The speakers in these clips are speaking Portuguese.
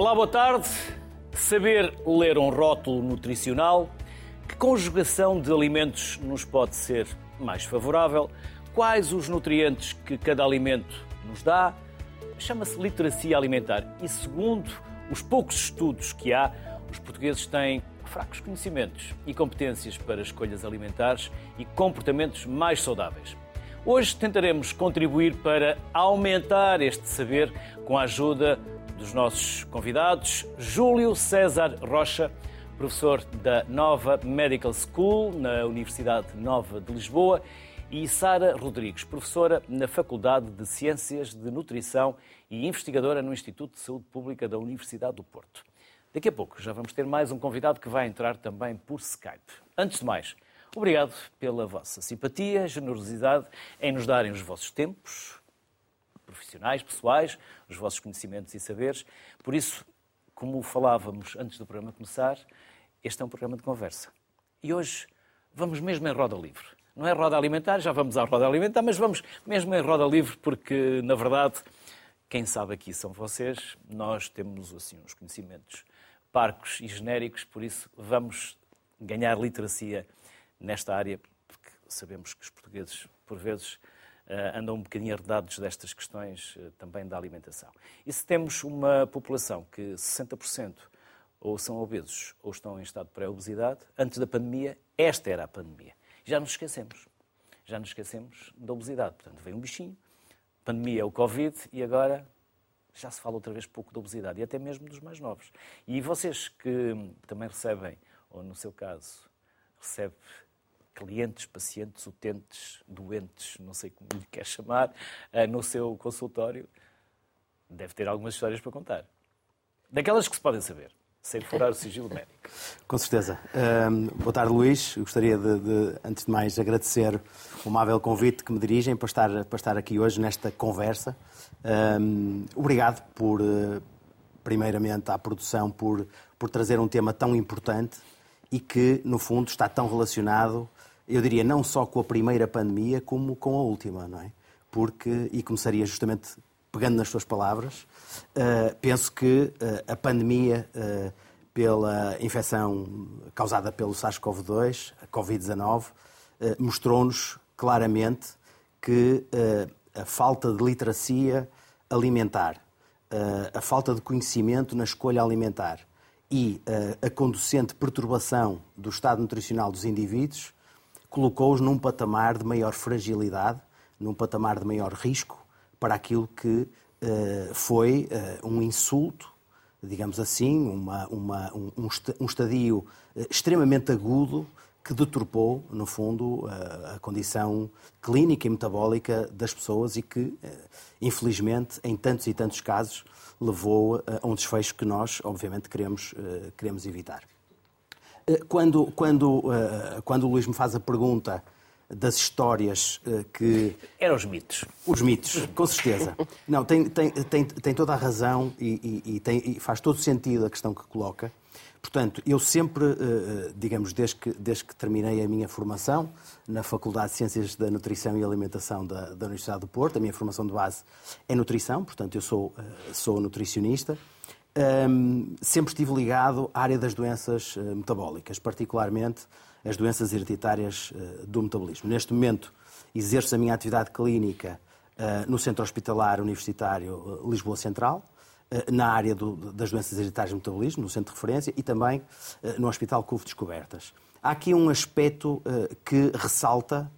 Olá, boa tarde. Saber ler um rótulo nutricional, que conjugação de alimentos nos pode ser mais favorável, quais os nutrientes que cada alimento nos dá, chama-se literacia alimentar. E segundo os poucos estudos que há, os portugueses têm fracos conhecimentos e competências para escolhas alimentares e comportamentos mais saudáveis. Hoje tentaremos contribuir para aumentar este saber com a ajuda dos nossos convidados, Júlio César Rocha, professor da Nova Medical School na Universidade Nova de Lisboa, e Sara Rodrigues, professora na Faculdade de Ciências de Nutrição e investigadora no Instituto de Saúde Pública da Universidade do Porto. Daqui a pouco já vamos ter mais um convidado que vai entrar também por Skype. Antes de mais, obrigado pela vossa simpatia, generosidade em nos darem os vossos tempos profissionais, pessoais, os vossos conhecimentos e saberes. Por isso, como falávamos antes do programa começar, este é um programa de conversa. E hoje vamos mesmo em roda livre. Não é roda alimentar, já vamos à roda alimentar, mas vamos mesmo em roda livre porque, na verdade, quem sabe aqui são vocês. Nós temos assim uns conhecimentos parcos e genéricos, por isso vamos ganhar literacia nesta área, porque sabemos que os portugueses, por vezes, andam um bocadinho herdados destas questões eh, também da alimentação. E se temos uma população que 60% ou são obesos ou estão em estado de pré-obesidade, antes da pandemia, esta era a pandemia. Já nos esquecemos. Já nos esquecemos da obesidade. Portanto, veio um bichinho, pandemia é o Covid e agora já se fala outra vez pouco da obesidade e até mesmo dos mais novos. E vocês que também recebem, ou no seu caso, recebe clientes, pacientes, utentes, doentes, não sei como lhe quer chamar, eh, no seu consultório, deve ter algumas histórias para contar. Daquelas que se podem saber sem furar o sigilo médico. Com certeza. Um, boa tarde, Luís. Eu gostaria de, de, antes de mais, agradecer o amável convite que me dirigem para estar, para estar aqui hoje nesta conversa. Um, obrigado por, eh, primeiramente, à produção por, por trazer um tema tão importante e que, no fundo, está tão relacionado, eu diria, não só com a primeira pandemia, como com a última, não é? Porque, e começaria justamente pegando nas suas palavras, uh, penso que uh, a pandemia uh, pela infecção causada pelo SARS-CoV-2, a Covid-19, mostrou-nos claramente que a falta de literacia alimentar, a falta de conhecimento na escolha alimentar e a conducente perturbação do estado nutricional dos indivíduos colocou-os num patamar de maior fragilidade, num patamar de maior risco para aquilo que uh, foi uh, um insulto, digamos assim, uma, uma, um, um estadio uh, extremamente agudo que deturpou, no fundo, a condição clínica e metabólica das pessoas e que, infelizmente, em tantos e tantos casos, levou a um desfecho que nós, obviamente, queremos, queremos evitar. Quando, quando, quando o Luís me faz a pergunta das histórias eh, que. Eram os mitos. Os mitos, com certeza. Não, tem, tem, tem, tem toda a razão e, e, e, tem, e faz todo sentido a questão que coloca. Portanto, eu sempre, eh, eh, digamos, desde que, desde que terminei a minha formação na Faculdade de Ciências da Nutrição e Alimentação da, da Universidade do Porto, a minha formação de base é nutrição, portanto, eu sou, sou nutricionista. Um, sempre estive ligado à área das doenças metabólicas, particularmente as doenças hereditárias eh, do metabolismo. Neste momento, exerço a minha atividade clínica eh, no Centro Hospitalar Universitário Lisboa Central, na área do, das doenças hereditárias do metabolismo, no centro de referência, e também no Hospital Cuvo Descobertas. Há aqui um aspecto que ressalta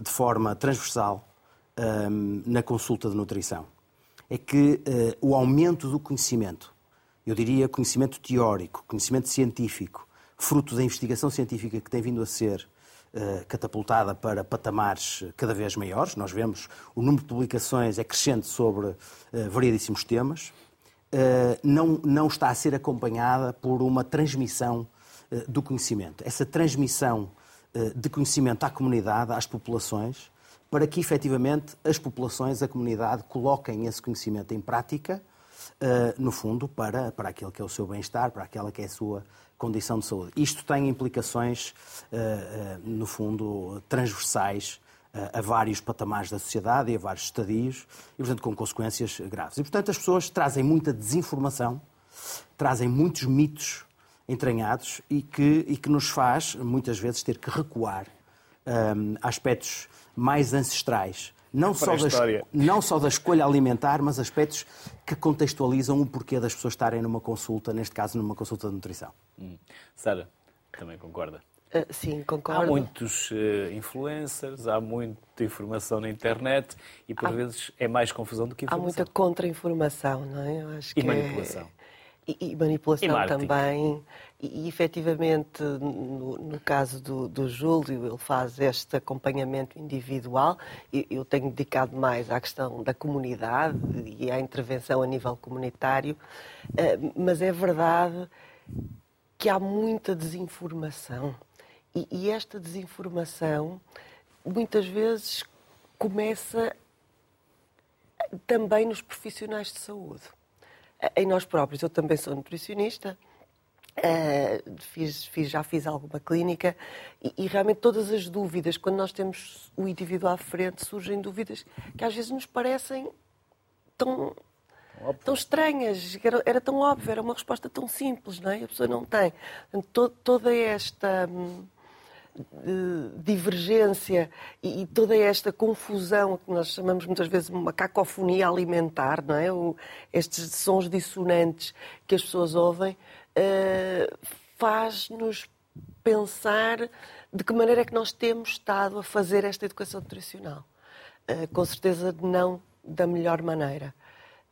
de forma transversal na consulta de nutrição. É que o aumento do conhecimento, eu diria conhecimento teórico, conhecimento científico, fruto da investigação científica que tem vindo a ser uh, catapultada para patamares cada vez maiores. Nós vemos o número de publicações é crescente sobre uh, variedíssimos temas. Não, não está a ser acompanhada por uma transmissão do conhecimento. Essa transmissão de conhecimento à comunidade, às populações, para que efetivamente as populações, a comunidade, coloquem esse conhecimento em prática, no fundo, para, para aquele que é o seu bem-estar, para aquela que é a sua condição de saúde. Isto tem implicações, eh, eh, no fundo, transversais eh, a vários patamares da sociedade e a vários estadios, e, portanto, com consequências graves. E, portanto, as pessoas trazem muita desinformação trazem muitos mitos entranhados e que, e que nos faz, muitas vezes, ter que recuar um, aspectos mais ancestrais. Não só, da, não só da escolha alimentar, mas aspectos que contextualizam o porquê das pessoas estarem numa consulta, neste caso numa consulta de nutrição. Hum. Sara, também concorda? Uh, sim, concordo. Há muitos uh, influencers, há muita informação na internet e por há, vezes é mais confusão do que informação. Há muita contra-informação, não é? Eu acho e que é manipulação. E, e manipulação e também. E, e efetivamente, no, no caso do, do, Júlio, ele faz este acompanhamento individual. Eu tenho dedicado mais à questão da comunidade e à intervenção a nível comunitário. Eh, mas é verdade que há muita desinformação. E, e esta desinformação, muitas vezes, começa também nos profissionais de saúde em nós próprios. Eu também sou nutricionista, uh, fiz, fiz, já fiz alguma clínica e, e, realmente todas as dúvidas, quando nós temos o indivíduo à frente, surgem dúvidas que às vezes nos parecem tão, tão estranhas, era, era, tão óbvio, era uma resposta tão simples, não é? A pessoa não tem. Portanto, toda esta. Hum, divergência e, e, toda esta confusão que nós chamamos muitas vezes uma cacofonia alimentar, não é? O, estes sons dissonantes que as pessoas ouvem, uh, faz-nos pensar de que maneira é que nós temos estado a fazer esta educação nutricional. Uh, com certeza não da melhor maneira.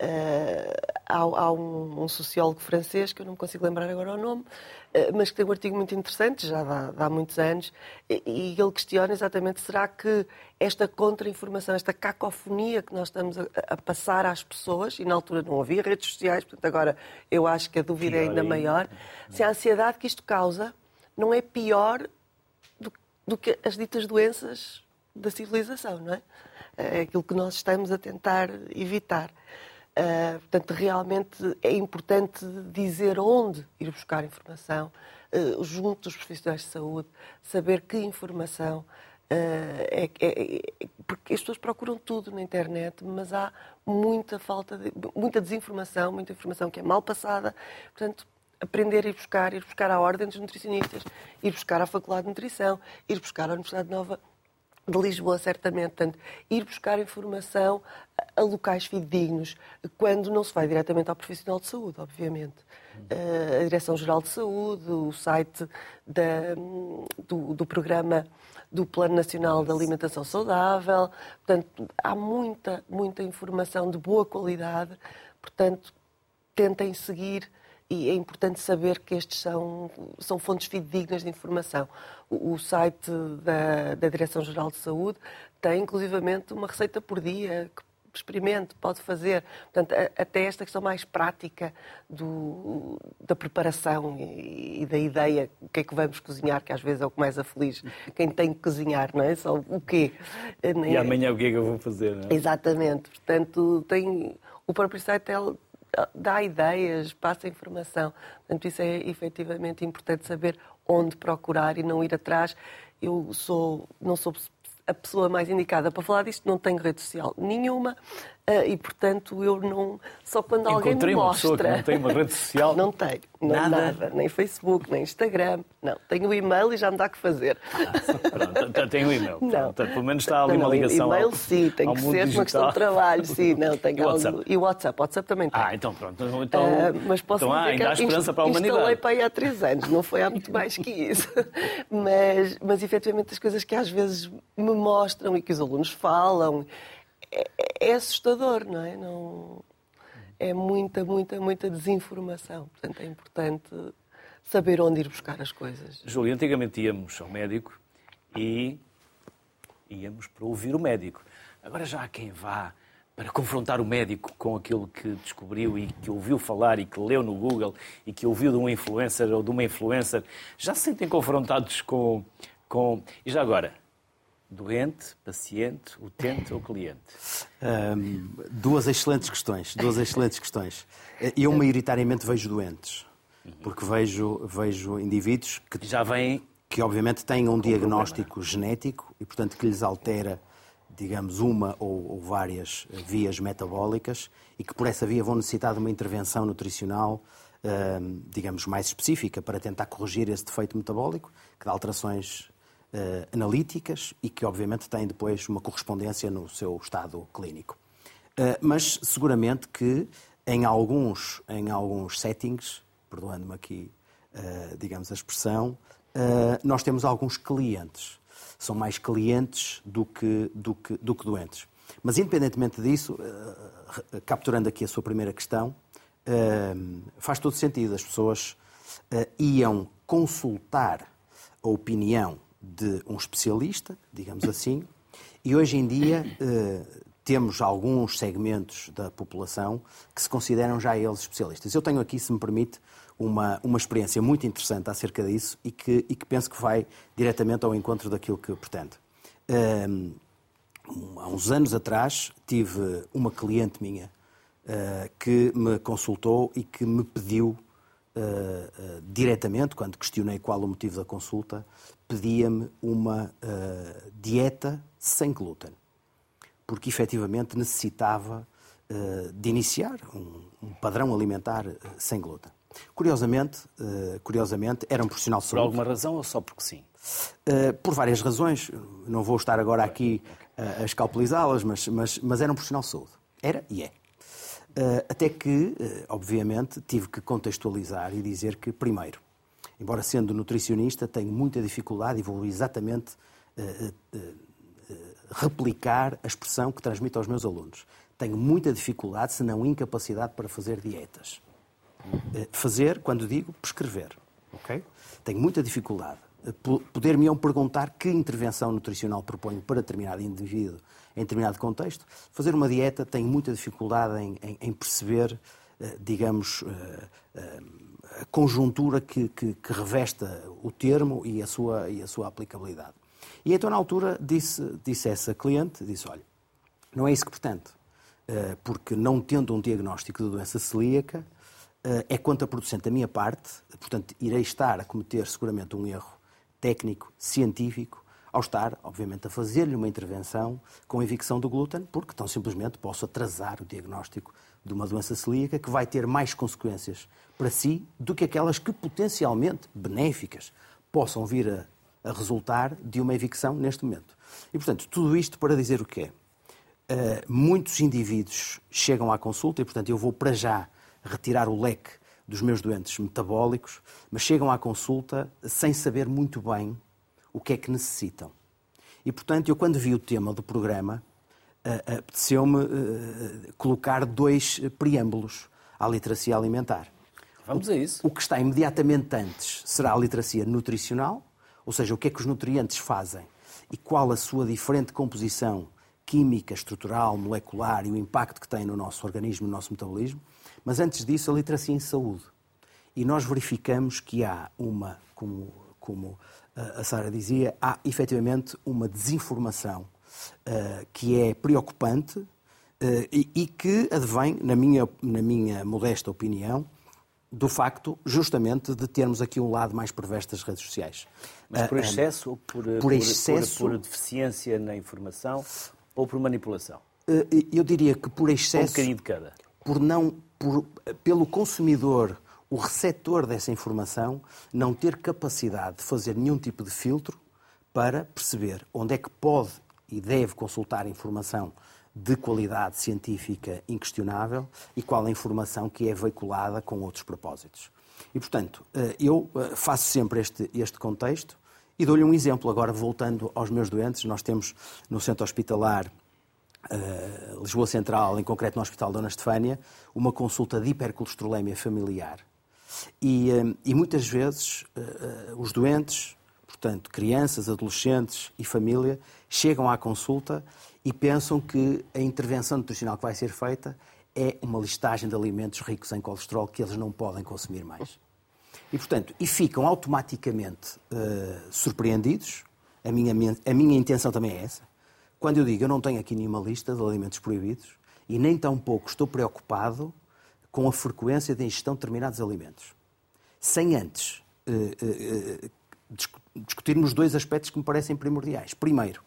Uh, há, há um, um, sociólogo francês, que eu não me consigo lembrar agora o nome, uh, mas que tem um artigo muito interessante, já dá, há muitos anos, e, e, ele questiona exatamente: será que esta contra-informação, esta cacofonia que nós estamos a, a, passar às pessoas, e na altura não havia redes sociais, portanto agora eu acho que a dúvida é ainda maior, se a ansiedade que isto causa não é pior do, do que as ditas doenças da civilização, não é? É aquilo que nós estamos a tentar evitar. Uh, portanto, realmente é importante dizer onde ir buscar informação, uh, junto dos profissionais de saúde, saber que informação. Uh, é, é, é, porque as pessoas procuram tudo na internet, mas há muita falta de, muita desinformação, muita informação que é mal passada. Portanto, aprender a ir buscar, ir buscar a ordem dos nutricionistas, ir buscar a Faculdade de Nutrição, ir buscar a Universidade Nova de Lisboa, certamente. Portanto, ir buscar informação a locais fidedignos, quando não se vai diretamente ao profissional de saúde, obviamente. Uh, a Direção-Geral de Saúde, o site da, do, do, programa do Plano Nacional de Alimentação Saudável. Portanto, há muita, muita informação de boa qualidade. Portanto, tentem seguir e é importante saber que estes são, são fontes fidedignas de informação. O, o site da, da Direção-Geral de Saúde tem, inclusivamente, uma receita por dia que experimente, pode fazer. Portanto, até esta questão mais prática do, da preparação e, e, da ideia, o que é que vamos cozinhar, que às vezes é o que mais aflige quem tem que cozinhar, não é? Só o quê. E amanhã o que é que eu vou fazer, não é? Exatamente. Portanto, tem, o próprio site dá ideias, passa informação. Portanto, isso é efetivamente importante saber onde procurar e não ir atrás. Eu sou, não sou a pessoa mais indicada para falar disto, não tenho rede social nenhuma uh, e, portanto, eu não. Só quando alguém Encontrei me mostra. Uma pessoa que não tem uma rede social. Não tenho, não, nada. nada. Nem Facebook, nem Instagram. Não. Tenho o e-mail e já me dá que fazer. Ah, pronto, tenho o e-mail. Não. Pronto, pelo menos está ali não, uma ligação. E-mail, ao, sim, tem que ser digital. uma questão de trabalho, sim. Não, tenho e o WhatsApp? Algo... E o WhatsApp, WhatsApp também tem. Ah, então pronto. Então, uh, mas posso então, ah, ainda há esperança para a humanidade. Instalei para aí há três anos, não foi há muito mais que isso. mas, mas efetivamente as coisas que às vezes me mostram e que os alunos falam é, é assustador, não é? Não, é muita, muita, muita desinformação. Portanto, é importante saber onde ir buscar as coisas. Júlio, antigamente íamos ao médico e íamos para ouvir o médico. Agora já há quem vá para confrontar o médico com aquilo que descobriu e que ouviu falar e que leu no Google e que ouviu de um influencer ou de uma influencer. Já se sentem confrontados com. com... E já agora, Doente, paciente, utente ou cliente? Um, duas excelentes questões. Duas excelentes questões. Eu maioritariamente vejo doentes, porque vejo, vejo indivíduos que já vêm que obviamente têm um diagnóstico problema. genético e portanto que lhes altera, digamos, uma ou, ou, várias vias metabólicas e que por essa via vão necessitar de uma intervenção nutricional digamos, mais específica para tentar corrigir esse defeito metabólico, que dá alterações analíticas e que, obviamente, tem depois uma correspondência no seu estado clínico. Mas, seguramente que em alguns, em alguns settings, perdoando-me aqui, digamos, a expressão, nós temos alguns clientes. São mais clientes do que, do que, do que doentes. Mas, independentemente disso, capturando aqui a sua primeira questão, faz todo sentido. As pessoas iam consultar a opinião de um especialista, digamos assim, e hoje em dia temos alguns segmentos da população que se consideram já eles especialistas. Eu tenho aqui, se me permite, uma, uma experiência muito interessante acerca disso e que, e que penso que vai diretamente ao encontro daquilo que pretende. Um, há uns anos atrás tive uma cliente minha uh, que me consultou e que me pediu uh, uh, diretamente, quando questionei qual o motivo da consulta, pedia-me uma dieta sem glúten, porque efetivamente necessitava de iniciar um, um padrão alimentar sem glúten. Curiosamente, curiosamente, era um profissional de saúde. Por alguma razão ou só porque sim? por várias razões. Não vou estar agora aqui a escalpelizá-las, mas, mas, mas era um profissional de saúde. Era e é. Uh, até que, uh, obviamente, tive que contextualizar e dizer que, primeiro, embora sendo nutricionista, tenho muita dificuldade e vou exatamente uh, replicar a expressão que transmito aos meus alunos. Tenho muita dificuldade, se não incapacidade, para fazer dietas. fazer, quando digo, prescrever. Okay? Tenho muita dificuldade poder-me-ão perguntar que intervenção nutricional proponho para determinado indivíduo em determinado contexto. Fazer uma dieta tem muita dificuldade em, em, em perceber, eh, digamos, eh, eh, a conjuntura que, que, que, revesta o termo e a sua, e a sua aplicabilidade. E então, na altura, disse, disse essa cliente, disse, olha, não é isso que pretendo, porque não tendo um diagnóstico de doença celíaca, é contraproducente da minha parte, portanto, irei estar a cometer seguramente um erro técnico, científico, ao estar, obviamente, a fazer-lhe uma intervenção com evicção do glúten, porque tão simplesmente posso atrasar o diagnóstico de uma doença celíaca que vai ter mais consequências para si do que aquelas que potencialmente benéficas possam vir a, a resultar de uma evicção neste momento. E, portanto, tudo isto para dizer o quê? Uh, muitos indivíduos chegam à consulta e, portanto, eu vou para já retirar o leque dos meus doentes metabólicos, mas chegam à consulta sem saber muito bem o que é que necessitam. E, portanto, eu quando vi o tema do programa, uh, apeteceu-me uh, colocar dois preâmbulos à literacia alimentar. Vamos a isso. O que está imediatamente antes será a literacia nutricional, ou seja, o que é que os nutrientes fazem e qual a sua diferente composição química, estrutural, molecular e o impacto que tem no nosso organismo, no nosso metabolismo. Mas antes disso, a literacia em saúde. E nós verificamos que há uma, como, como a Sara dizia, há efetivamente uma desinformação uh, que é preocupante uh, e, que advém, na minha, na minha modesta opinião, do facto, justamente, de termos aqui um lado mais perverso das redes sociais. Mas por excesso ou por, por, excesso, por, por deficiência na informação ou por manipulação? Eu diria que por excesso. Um bocadinho de cada. Por não, por, pelo consumidor, o receptor dessa informação, não ter capacidade de fazer nenhum tipo de filtro para perceber onde é que pode e deve consultar informação de qualidade científica inquestionável e qual a informação que é veiculada com outros propósitos. E, portanto, eh, eu eh, faço sempre este, este contexto e dou-lhe um exemplo. Agora, voltando aos meus doentes, nós temos no centro hospitalar uh, Lisboa Central, em concreto no Hospital Dona Estefânia, uma consulta de hipercolesterolemia familiar. E, uh, e muitas vezes uh, os doentes, portanto, crianças, adolescentes e família, chegam à consulta e pensam que a intervenção nutricional que vai ser feita é uma listagem de alimentos ricos em colesterol que eles não podem consumir mais. E, portanto, e ficam automaticamente surpreendidos. A minha, a minha intenção também é essa quando eu digo eu não tenho aqui nenhuma lista de alimentos proibidos e nem tampouco estou preocupado com a frequência de ingestão de determinados alimentos, sem antes uh, uh, discutirmos dois aspectos que me parecem primordiais. Primeiro,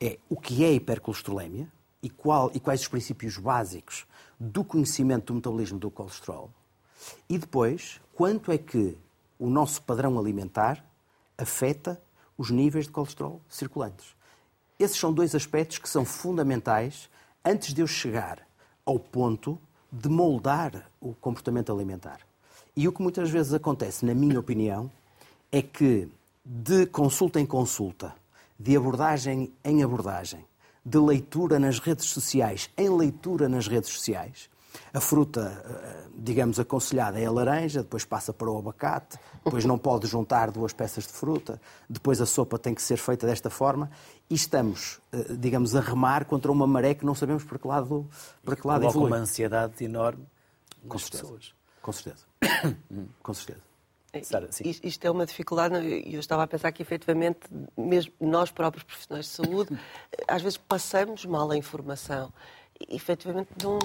é o que é hipercolesterolemia e, qual, e quais os princípios básicos do conhecimento do metabolismo do colesterol. E depois, quanto é que o nosso padrão alimentar afeta os níveis de colesterol circulantes. Esses são dois aspectos que são fundamentais antes de eu chegar ao ponto de moldar o comportamento alimentar. E o que muitas vezes acontece, na minha opinião, é que de consulta em consulta, de abordagem em abordagem, de leitura nas redes sociais em leitura nas redes sociais, a fruta, eh, digamos, aconselhada é a laranja, depois passa para o abacate, depois não pode juntar duas peças de fruta, depois a sopa tem que ser feita desta forma e estamos, eh, digamos, a remar contra uma maré que não sabemos para que lado, para que lado evolui. uma ansiedade enorme com certeza. pessoas. Com certeza. Com certeza. Sara, Isto é uma dificuldade, e eu estava a pensar que, efetivamente, mesmo nós próprios profissionais de saúde, às vezes passamos mal a informação. E, efetivamente, não,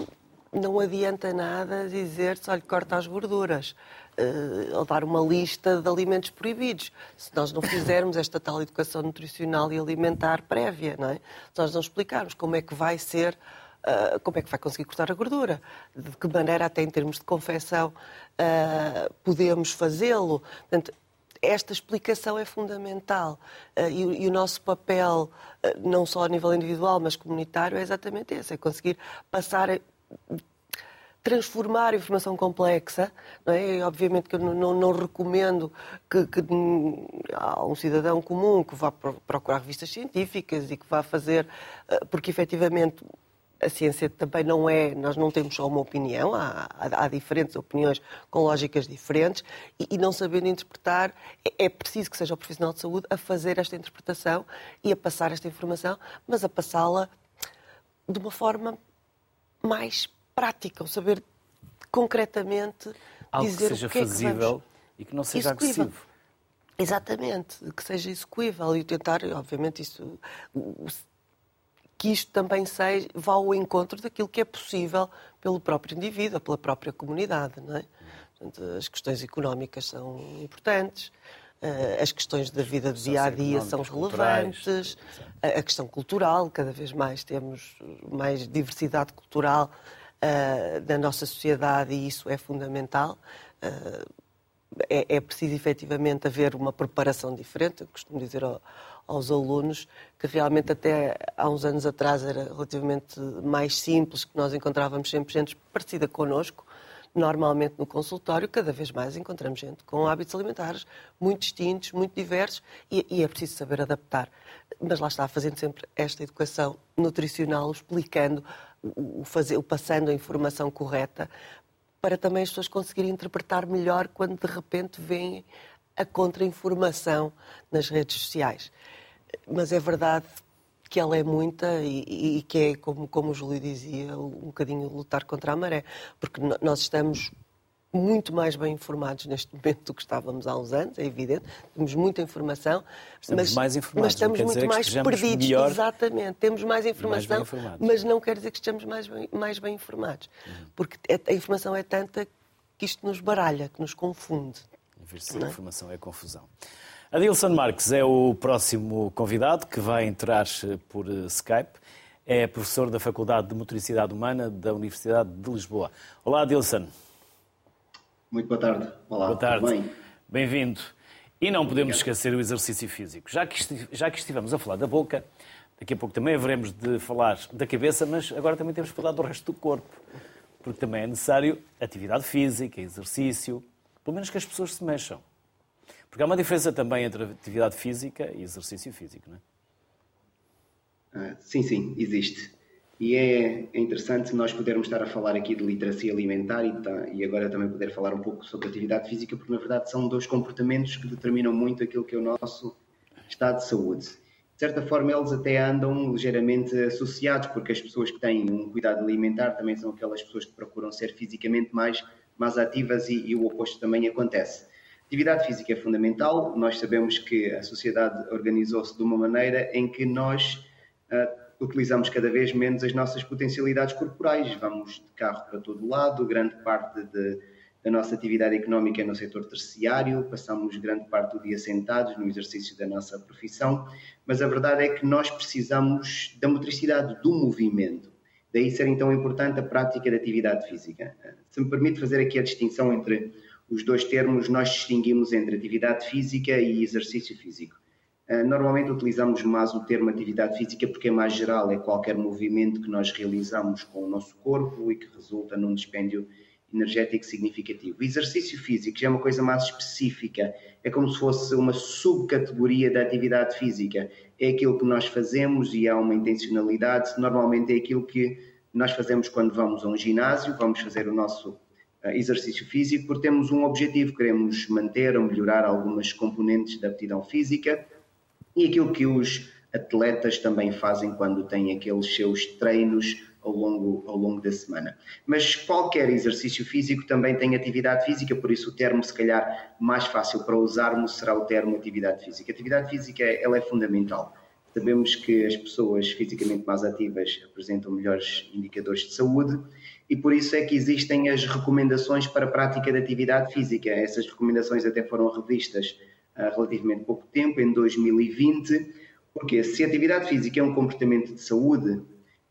não adianta nada dizer-se, olha, corta as gorduras, uh, ou dar uma lista de alimentos proibidos. Se nós não fizermos esta tal educação nutricional e alimentar prévia, não é? Se nós não explicarmos como é que vai ser, uh, como é que vai conseguir cortar a gordura, de que maneira, até em termos de confecção, uh, podemos fazê-lo. Portanto, esta explicação é fundamental uh, e, e, o nosso papel, não só a nível individual, mas comunitário, é exatamente esse: é conseguir passar transformar informação complexa. Não é? Obviamente que eu não, não recomendo que, que um cidadão comum que vá procurar revistas científicas e que vá fazer, eh, porque efetivamente a ciência também não é, nós não temos só uma opinião, há, há, há diferentes opiniões com lógicas diferentes e, e, não sabendo interpretar, é, é preciso que seja o profissional de saúde a fazer esta interpretação e a passar esta informação, mas a passá-la de uma forma mais prática, o saber concretamente Algo dizer que seja o que fazível é que vamos... e que não seja execuível. agressivo. Exatamente, que seja execuível e tentar, obviamente, isso, que isto também seja, vá ao encontro daquilo que é possível pelo próprio indivíduo, pela própria comunidade. Não é? Portanto, as questões económicas são importantes, as questões da vida do dia a dia são relevantes, a questão cultural, cada vez mais temos mais diversidade cultural uh, da nossa sociedade e isso é fundamental. Uh, é, é, preciso efetivamente haver uma preparação diferente. Eu costumo dizer ao, aos alunos que realmente até há uns anos atrás era relativamente mais simples, que nós encontrávamos sempre gente parecida connosco, normalmente no consultório, cada vez mais encontramos gente com hábitos alimentares muito distintos, muito diversos e, e, é preciso saber adaptar. Mas lá está, fazendo sempre esta educação nutricional, explicando, o, fazer, o passando a informação correta, para também as pessoas conseguirem interpretar melhor quando de repente vem a contra-informação nas redes sociais. Mas é verdade que ela é muita e, e, que é, como, como o Júlio dizia, um bocadinho lutar contra a maré, porque nós estamos muito mais bem informados neste momento do que estávamos há uns anos, é evidente. Temos muita informação, estamos mas, mais informados, mas estamos muito mais perdidos. Melhor, Exatamente, temos mais informação, mais mas não quer dizer que estejamos mais bem, mais bem informados. Uhum. Porque é, a informação é tanta que isto nos baralha, que nos confunde. Ser é? informação, é confusão. Adilson Marques é o próximo convidado que vai entrar por eh, Skype. É professor da Faculdade de Motricidade Humana da Universidade de Lisboa. Olá, Adilson. Muito boa tarde. Olá, boa tarde. bem? Bem-vindo. E não podemos esquecer o exercício físico. Já que, já que estivemos a falar da boca, daqui a pouco também haveremos de falar da cabeça, mas agora também temos de falar do resto do corpo. Porque também é necessário atividade física, exercício, pelo menos que as pessoas se mexam. Porque há uma diferença também entre atividade física e exercício físico, não é? Ah, sim, sim, existe. E é, interessante nós podermos estar a falar aqui de literacia alimentar e, tá, e, agora também poder falar um pouco sobre atividade física, porque na verdade são dois comportamentos que determinam muito aquilo que é o nosso estado de saúde. De certa forma, eles até andam ligeiramente associados, porque as pessoas que têm um cuidado alimentar também são aquelas pessoas que procuram ser fisicamente mais, mais ativas e, e o oposto também acontece. Atividade física é fundamental. Nós sabemos que a sociedade organizou-se de uma maneira em que nós uh, utilizamos cada vez menos as nossas potencialidades corporais. Vamos de carro para todo lado, grande parte de, da nossa atividade económica é no setor terciário, passamos grande parte do dia sentados no exercício da nossa profissão, mas a verdade é que nós precisamos da motricidade, do movimento. Daí ser então importante a prática da atividade física. Se me permite fazer aqui a distinção entre os dois termos, nós distinguimos entre atividade física e exercício físico. Eh, normalmente utilizamos mais o termo atividade física porque é mais geral, é qualquer movimento que nós realizamos com o nosso corpo e que resulta num dispêndio energético significativo. O exercício físico já é uma coisa mais específica, é como se fosse uma subcategoria da atividade física. É aquilo que nós fazemos e há uma intencionalidade, normalmente é aquilo que nós fazemos quando vamos a um ginásio, vamos fazer o nosso eh, exercício físico, porque temos um objetivo, queremos manter ou melhorar algumas componentes da aptidão física e aquilo que os atletas também fazem quando têm aqueles seus treinos ao longo, ao longo da semana. Mas qualquer exercício físico também tem atividade física, por isso o termo, se calhar, mais fácil para usarmos será o termo atividade física. Atividade física ela é fundamental. Sabemos que as pessoas fisicamente mais ativas apresentam melhores indicadores de saúde e por isso é que existem as recomendações para a prática de atividade física. Essas recomendações até foram revistas há relativamente pouco tempo, em 2020, porque se a atividade física é um comportamento de saúde,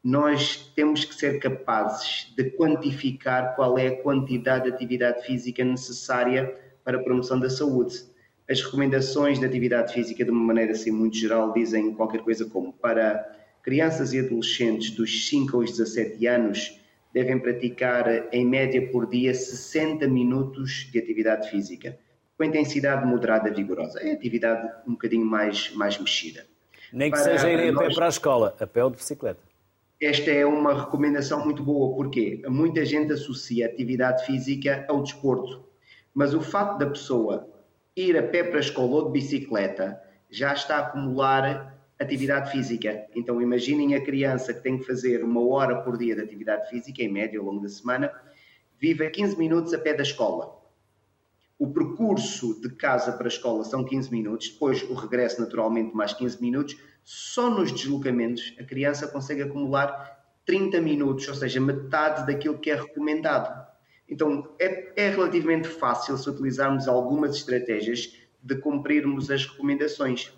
nós temos que ser capazes de quantificar qual é a quantidade de atividade física necessária para a promoção da saúde. As recomendações de atividade física, de uma maneira assim muito geral, dizem qualquer coisa como para crianças e adolescentes dos 5 aos 17 anos devem praticar em média por dia 60 minutos de atividade física, com intensidade moderada vigorosa. É atividade um bocadinho mais, mais mexida. Nem que para seja ir a pé para a escola, a pé ou de bicicleta esta é uma recomendação muito boa, porque muita gente associa atividade física ao desporto, mas o facto da pessoa ir a pé para a escola ou de bicicleta já está a acumular atividade física. Então imaginem a criança que tem que fazer uma hora por dia de atividade física, em média ao longo da semana, vive a 15 minutos a pé da escola. O percurso de casa para a escola são 15 minutos, depois o regresso naturalmente mais 15 minutos, só nos deslocamentos a criança consegue acumular 30 minutos, ou seja, metade daquilo que é recomendado. Então é, é relativamente fácil se utilizarmos algumas estratégias de cumprirmos as recomendações.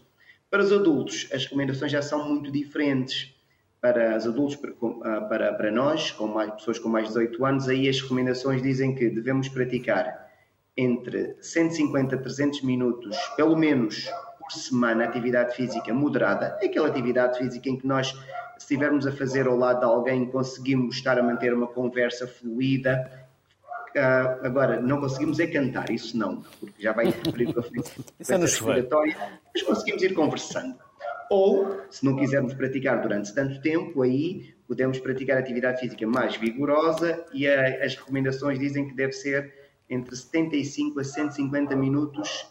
Para os adultos, as recomendações já são muito diferentes. Para os adultos, para, ah, para, para nós, com mais, pessoas com mais de 18 anos, aí as recomendações dizem que devemos praticar entre 150 a 300 minutos, pelo menos por semana atividade física moderada, aquela atividade física em que nós, se estivermos a fazer ao lado de alguém, conseguimos estar a manter uma conversa fluida. Uh, agora, não conseguimos é cantar, isso não, porque já vai interferir com a frequência respiratória, mas conseguimos ir conversando. Ou, se não quisermos praticar durante tanto tempo, aí podemos praticar atividade física mais vigorosa e a, as recomendações dizem que deve ser entre 75 a 150 minutos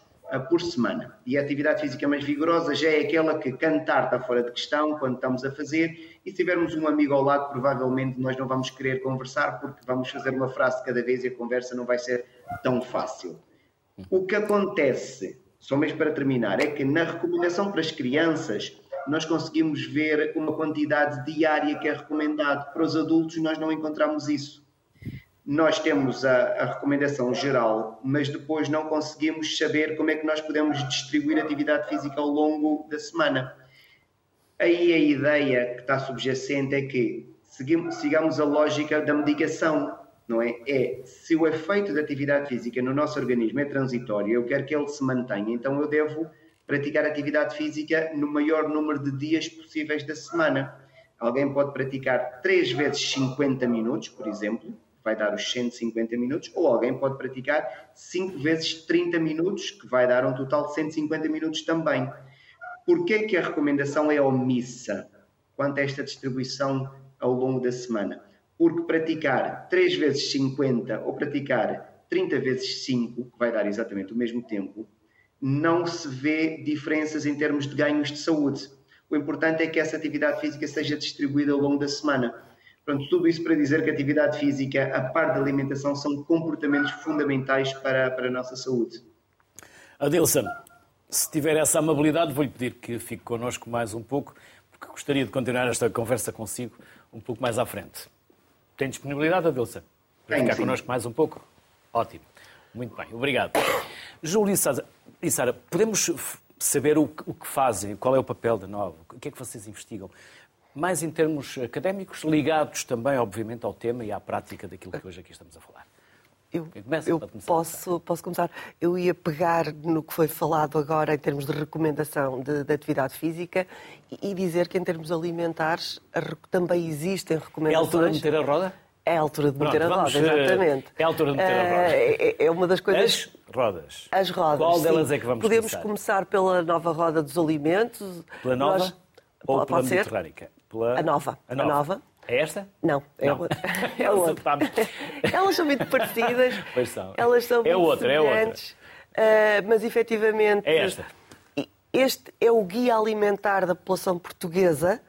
por semana. E a atividade física mais vigorosa já é aquela que cantar está fora de questão quando estamos a fazer, e se tivermos um amigo ao lado, provavelmente nós não vamos querer conversar porque vamos fazer uma frase cada vez e a conversa não vai ser tão fácil. O que acontece, só mesmo para terminar, é que na recomendação para as crianças nós conseguimos ver uma quantidade diária que é recomendado. Para os adultos nós não encontramos isso nós temos a, a, recomendação geral, mas depois não conseguimos saber como é que nós podemos distribuir atividade física ao longo da semana. Aí a ideia que está subjacente é que seguimos, sigamos a lógica da medicação, não é? É se o efeito da atividade física no nosso organismo é transitório, eu quero que ele se mantenha, então eu devo praticar atividade física no maior número de dias possíveis da semana. Alguém pode praticar 3 vezes 50 minutos, por exemplo, vai dar os 150 minutos, ou alguém pode praticar 5 vezes 30 minutos, que vai dar um total de 150 minutos também. Porquê que a recomendação é omissa quanto a esta distribuição ao longo da semana? Porque praticar 3 vezes 50 ou praticar 30 vezes 5, que vai dar exatamente o mesmo tempo, não se vê diferenças em termos de ganhos de saúde. O importante é que essa atividade física seja distribuída ao longo da semana Pronto, tudo isso para dizer que a atividade física, a par da alimentação, são comportamentos fundamentais para, para a nossa saúde. Adilson, se tiver essa amabilidade, vou-lhe pedir que fique connosco mais um pouco, porque gostaria de continuar esta conversa consigo um pouco mais à frente. Tem disponibilidade, Adilson? Para ficar sim. connosco mais um pouco? Ótimo. Muito bem, obrigado. Júlio e Sara, podemos saber o que fazem, qual é o papel da Nova, o que é que vocês investigam? Mais em termos académicos, ligados também, obviamente, ao tema e à prática daquilo que hoje aqui estamos a falar. Eu, Começa, eu pode começar. posso, posso começar. Eu ia pegar no que foi falado agora em termos de recomendação de, de atividade física e, e dizer que em termos alimentares a re- também existem É a recomendações. altura de meter a roda? É a altura de Pronto, meter a vamos, roda, eh, exatamente. é a altura de meter a roda. Eh, É, é uma das coisas. As rodas. As rodas. Qual delas sim. é que vamos Podemos começar? começar pela nova roda dos alimentos. Pela nova Nós- ou pela mediterrânica? Pela... A nova. A A nova. nova. É esta? Não, é Não. outra. É outra. Elas são muito parecidas. Pois são. Elas são É muito outra, é outra. Ah, mas efetivamente. É esta. Este é o guia alimentar da população portuguesa.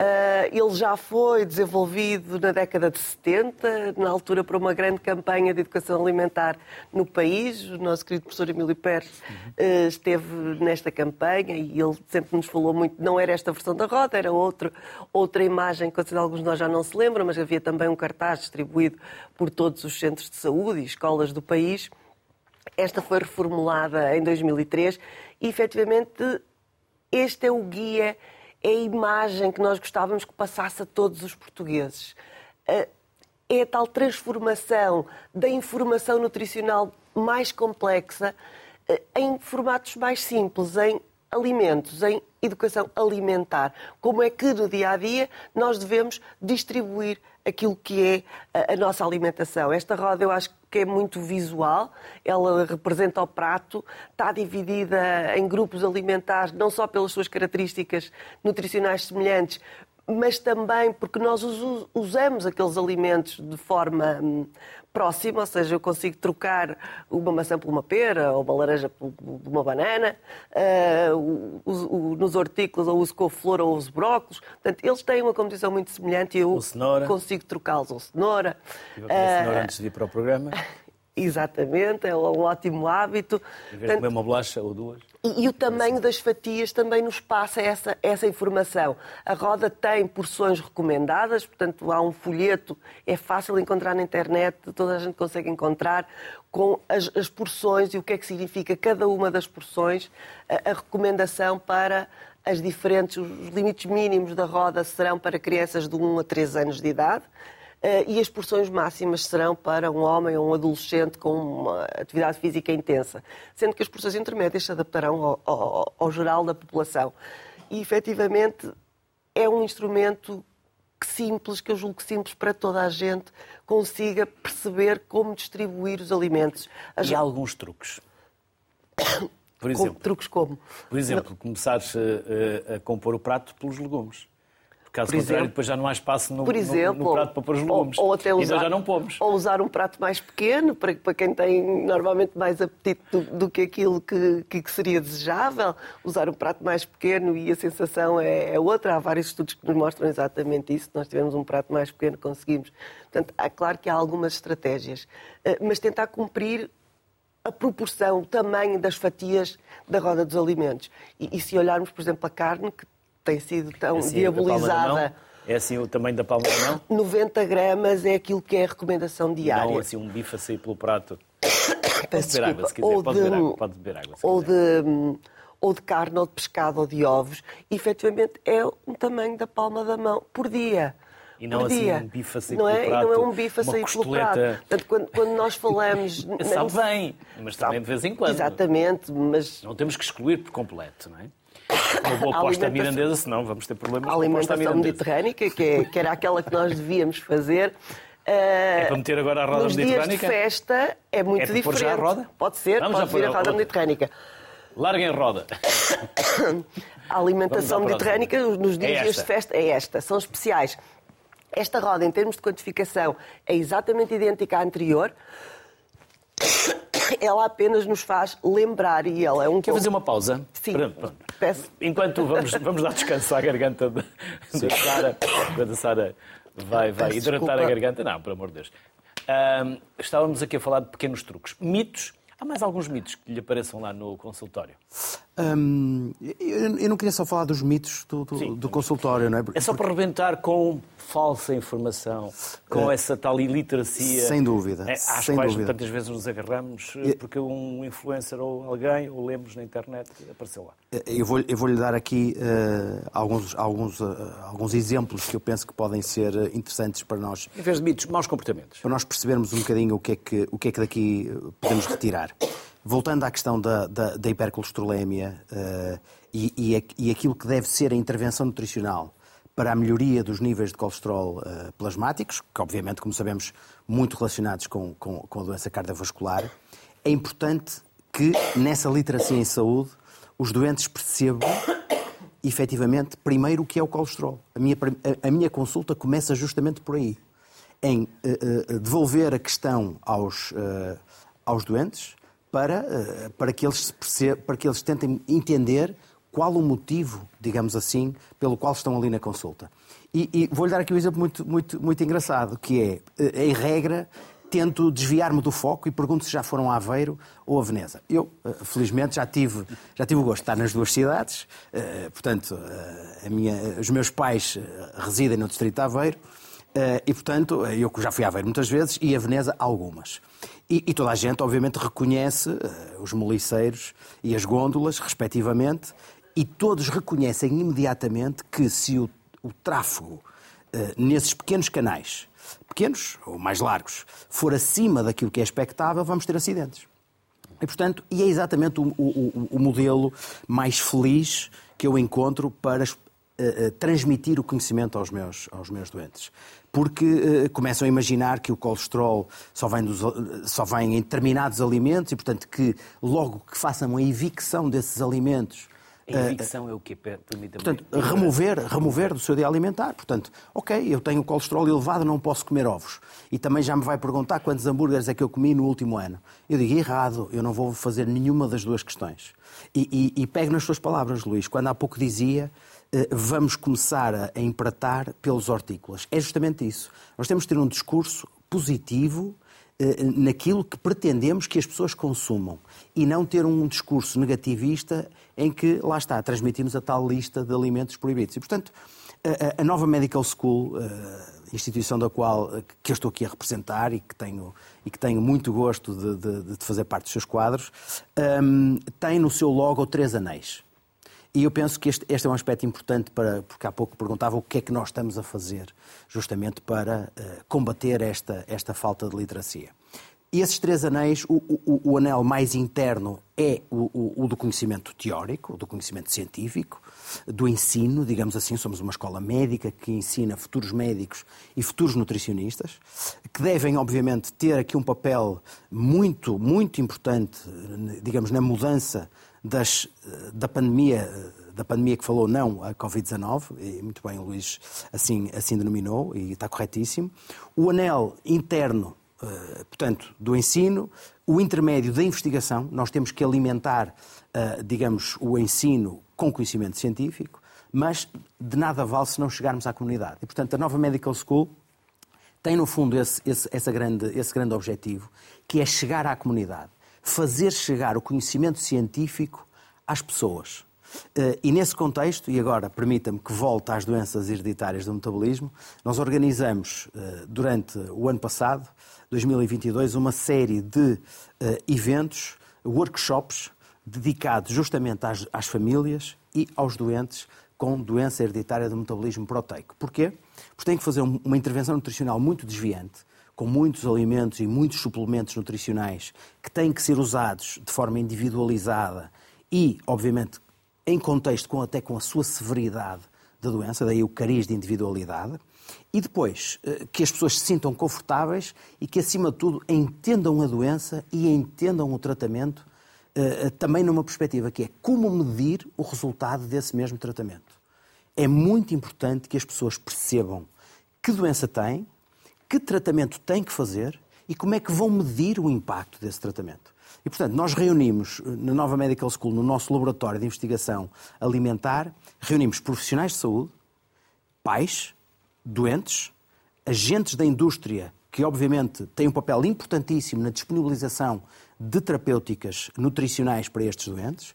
Ah, ele já foi desenvolvido na década de 70, na altura para uma grande campanha de educação alimentar no país. O nosso querido professor Emílio Pérez ah, esteve nesta campanha e ele sempre nos falou muito. Não era esta versão da roda, era outro, outra imagem que alguns de nós já não se lembram, mas havia também um cartaz distribuído por todos os centros de saúde e escolas do país. Esta foi reformulada em 2003 e, efetivamente, este é o guia, é a imagem que nós gostávamos que passasse a todos os portugueses. É a tal transformação da informação nutricional mais complexa em formatos mais simples, em alimentos, em educação alimentar. Como é que no dia a dia nós devemos distribuir aquilo que é a, nossa alimentação. Esta roda eu acho que é muito visual, ela representa o prato, está dividida em grupos alimentares, não só pelas suas características nutricionais semelhantes, mas também porque nós us- usamos aqueles alimentos de forma hum, próxima, ou seja, eu consigo trocar uma maçã por uma pera ou uma laranja por uma banana, ah, nos hortícolas ou uso couve-flor ou uso brócolos. Portanto, eles têm uma composição muito semelhante e eu cenoura. consigo trocá-los ou cenoura. Estive a comer Ah, cenoura antes de ir para o programa. Exatamente, é um ótimo hábito. Em vez de comer uma bolacha ou duas. E, e o tamanho das fatias também nos passa essa, essa informação. A roda tem porções recomendadas, portanto há um folheto, é fácil encontrar na internet, toda a gente consegue encontrar, com as, as porções e o que é que significa cada uma das porções, a, a recomendação para as diferentes, os limites mínimos da roda serão para crianças de 1 a 3 anos de idade. Eh, e as porções máximas serão para um homem ou um adolescente com uma atividade física intensa, sendo que as porções intermédias se adaptarão ao, ao- ao geral da população. E, efetivamente, é um instrumento que simples, que eu julgo que simples para toda a gente, consiga perceber como distribuir os alimentos. As- E há alguns truques. Por exemplo, truques como? por exemplo começares a, a- a compor o prato pelos legumes. Caso Por contrário, exemplo- depois já não há espaço no, por no- exemplo, no prato para pôr os legumes. Ou, ou até usar, já não pomos. Ou usar um prato mais pequeno, para, para quem tem normalmente mais apetite do, do que aquilo que, que- que seria desejável. Usar um prato mais pequeno e a sensação é, é outra. Há vários estudos que nos mostram exatamente isso. Nós tivemos um prato mais pequeno, conseguimos. Portanto, é claro que há algumas estratégias. Eh, Mas tentar cumprir a proporção, o tamanho das fatias da roda dos alimentos. E, e se olharmos, por exemplo, a carne, que tem sido tão Assim, a palma da mão, diabolizada... É assim o tamanho da palma da mão? 90 gramas é aquilo que é a recomendação diária. Não assim um bife a sair pelo prato. Pode Peço beber água, se quiser. Ou Pode de- beber água. Pode beber água, ou quiser. de, ou de carne, ou de pescado, ou de ovos. E, efetivamente, é um tamanho da palma da mão por dia. E não por assim dia. um bife a sair não pelo é? E prato, não é um bife a sair pelo prato. Portanto, quando, quando nós falamos... Sabe bem, mas também de vez em quando. Exatamente, mas Não temos que excluir por completo, não é? Uma boa aposta mirandesa, senão vamos ter problemas a alimentação mediterrânica, que, é- que era aquela que nós devíamos fazer... É para meter agora a roda Nos dias de mediterrânica? festa é muito É pôr diferente. já a roda? Pode ser, Vamos pode vir a a roda mediterrânica. Larguem a roda. A alimentação mediterrânica nos dias É de festa é esta, são especiais. Esta roda, em termos de quantificação, é exatamente idêntica à anterior. Ela apenas nos faz lembrar e ela é um Quer fazer uma pausa? Sim. Pronto, pronto. Peço. Enquanto vamos, vamos dar descanso à garganta da Sara, enquanto a Sara vai, vai hidratar desculpa. a garganta. Não, por amor de Deus. Ahm, estávamos aqui a falar de pequenos truques. Mitos. Há mais alguns mitos que lhe apareçam lá no consultório? Hum, eu, não queria só falar dos mitos do, do, Sim, do consultório, não é? É só para rebentar com falsa informação, com é, essa tal iliteracia. Sem dúvida. É, às sem quais dúvida. tantas vezes nos agarramos eh, porque um influencer ou alguém, ou lemos na internet, apareceu lá. Eh, eu vou-lhe eu vou dar aqui uh, alguns, alguns, uh, alguns exemplos que eu penso que podem ser interessantes para nós. Em vez de mitos, maus comportamentos. Para nós percebermos um bocadinho o que é que, o que, é que daqui podemos retirar. Voltando à questão da, da, da hipercolesterolemia uh, e, e, e, aquilo que deve ser a intervenção nutricional para a melhoria dos níveis de colesterol uh, plasmáticos, que obviamente, como sabemos, muito relacionados com, com, com a doença cardiovascular, é importante que nessa literacia em saúde os doentes percebam efetivamente primeiro o que é o colesterol. A minha, a, a minha consulta começa justamente por aí, em uh, uh, devolver a questão aos, uh, aos doentes para, eh, para, que eles percebam, para que eles tentem entender qual o motivo, digamos assim, pelo qual estão ali na consulta. E, e vou-lhe dar aqui um exemplo muito, muito, muito engraçado, que é, eh, em regra, tento desviar-me do foco e pergunto se já foram a Aveiro ou a Veneza. Eu, eh, felizmente, já tive, já tive o gosto de estar nas duas cidades, portanto, minha, os meus pais residem no distrito de Aveiro, e, portanto, eu já fui a Aveiro muitas vezes e a Veneza algumas. E, e, toda a gente, obviamente, reconhece uh, os moliceiros e as gôndolas, respectivamente, e todos reconhecem imediatamente que se o, o tráfego nesses pequenos canais, pequenos ou mais largos, for acima daquilo que é expectável, vamos ter acidentes. E, portanto, e é exatamente o, o, o modelo mais feliz que eu encontro para uh, transmitir o conhecimento aos meus, aos meus doentes porque uh, começam a imaginar que o colesterol só vem, dos, só vem em determinados alimentos e, portanto, que logo que façam a evicção desses alimentos. A evicção uh, é o que permite Portanto, remover, remover do seu dia alimentar. Portanto, ok, eu tenho colesterol elevado, não posso comer ovos. E também já me vai perguntar quantos hambúrgueres é que eu comi no último ano. Eu digo, errado, eu não vou fazer nenhuma das duas questões. E, e, e pego nas suas palavras, Luís, quando há pouco dizia eh, vamos começar a empratar pelos hortícolas. É justamente isso. Nós temos de ter um discurso positivo eh, naquilo que pretendemos que as pessoas consumam e não ter um discurso negativista em que, lá está, transmitimos a tal lista de alimentos proibidos. E, portanto, a, nova Medical School, eh, instituição da qual que eu estou aqui a representar e que tenho, e que tenho muito gosto de, de, de fazer parte dos seus quadros, tem no seu logo três anéis. E eu penso que este, este, é um aspecto importante para, porque há pouco perguntava o que é que nós estamos a fazer justamente para uh, combater esta, esta falta de literacia. E esses três anéis, o, o, o anel mais interno é o, o, do conhecimento teórico, do conhecimento científico, do ensino, digamos assim, somos uma escola médica que ensina futuros médicos e futuros nutricionistas, que devem, obviamente, ter aqui um papel muito, muito importante, digamos, na mudança das, da pandemia, da pandemia que falou não a Covid-19, e muito bem o Luís assim, assim denominou, e está corretíssimo. O anel interno, eh, portanto, do ensino, o intermédio da investigação, nós temos que alimentar, eh, digamos, o ensino com conhecimento científico, mas de nada vale se não chegarmos à comunidade. E, portanto, a nova Medical School tem, no fundo, esse, esse, essa grande, esse grande objetivo, que é chegar à comunidade fazer chegar o conhecimento científico às pessoas. Eh, e nesse contexto, e agora permita-me que volte às doenças hereditárias do metabolismo, nós organizamos eh, durante o ano passado, 2022, uma série de eh, eventos, workshops, dedicados justamente às, às famílias e aos doentes com doença hereditária do metabolismo proteico. Porquê? Porque têm que fazer uma intervenção nutricional muito desviante, com muitos alimentos e muitos suplementos nutricionais que têm que ser usados de forma individualizada e, obviamente, em contexto com, até com a sua severidade da doença, daí o cariz de individualidade, e depois eh, que as pessoas se sintam confortáveis e que, acima de tudo, entendam a doença e entendam o tratamento, eh, eh, também numa perspectiva que é como medir o resultado desse mesmo tratamento. É muito importante que as pessoas percebam que doença têm, que tratamento têm que fazer e como é que vão medir o impacto desse tratamento. E, portanto, nós reunimos eh, na Nova Medical School, no nosso laboratório de investigação alimentar, reunimos profissionais de saúde, pais, doentes, agentes da indústria que obviamente têm um papel importantíssimo na disponibilização de terapêuticas nutricionais para estes doentes,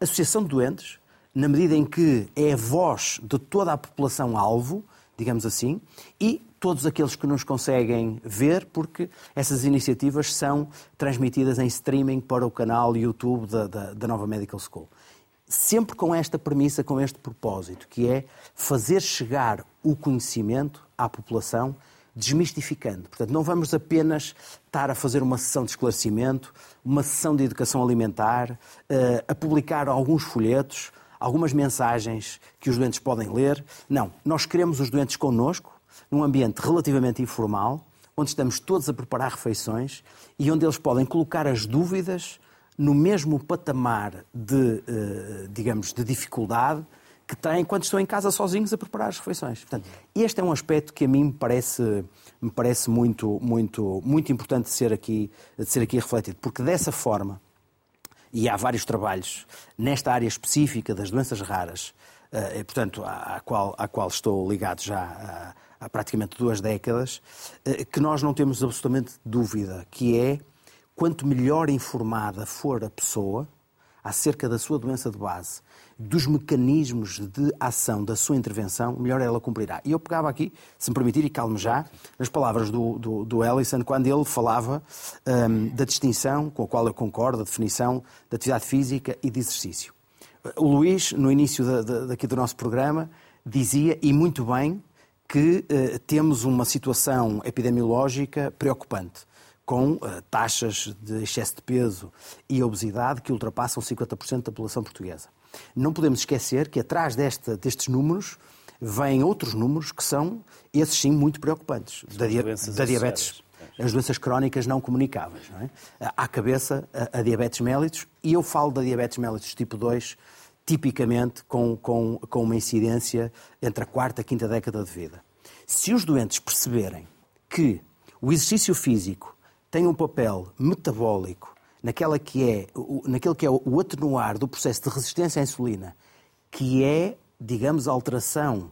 associação de doentes, na medida em que é a voz de toda a população-alvo, digamos assim, e todos aqueles que nos conseguem ver, porque essas iniciativas são transmitidas em streaming para o canal YouTube da, da, da Nova Medical School. Sempre com esta premissa, com este propósito, que é fazer chegar o conhecimento à população desmistificando. Portanto, não vamos apenas estar a fazer uma sessão de esclarecimento, uma sessão de educação alimentar, eh, a publicar alguns folhetos, algumas mensagens que os doentes podem ler. Não, nós queremos os doentes connosco, num ambiente relativamente informal, onde estamos todos a preparar refeições e onde eles podem colocar as dúvidas no mesmo patamar de, eh, digamos, de dificuldade que têm quando estão em casa sozinhos a preparar as refeições. Portanto, este é um aspecto que a mim me parece, me parece muito, muito, muito importante de ser, aqui, de ser aqui refletido, porque dessa forma, e há vários trabalhos nesta área específica das doenças raras, uh, portanto, à, à, qual, à qual estou ligado já há, há praticamente duas décadas, uh, que nós não temos absolutamente dúvida, que é quanto melhor informada for a pessoa acerca da sua doença de base, dos mecanismos de ação da sua intervenção, melhor ela cumprirá. E eu pegava aqui, se me permitir, e calme já, nas palavras do, do, do Ellison, quando ele falava um, da distinção, com a qual eu concordo, a definição de atividade física e de exercício. O Luís, no início da, da, daqui do nosso programa, dizia, e muito bem, que uh, temos uma situação epidemiológica preocupante com uh, taxas de excesso de peso e obesidade que ultrapassam 50% da população portuguesa. Não podemos esquecer que atrás desta, destes números vêm outros números que são, esses sim, muito preocupantes. Da, da diabetes, as doenças crónicas não comunicáveis. Não é? À cabeça, a, a, diabetes mellitus, e eu falo da diabetes mellitus tipo 2, tipicamente com, com, com uma incidência entre a quarta e a quinta década de vida. Se os doentes perceberem que o exercício físico tem um papel metabólico naquela que é, naquele que é o atenuar do processo de resistência à insulina, que é, digamos, a alteração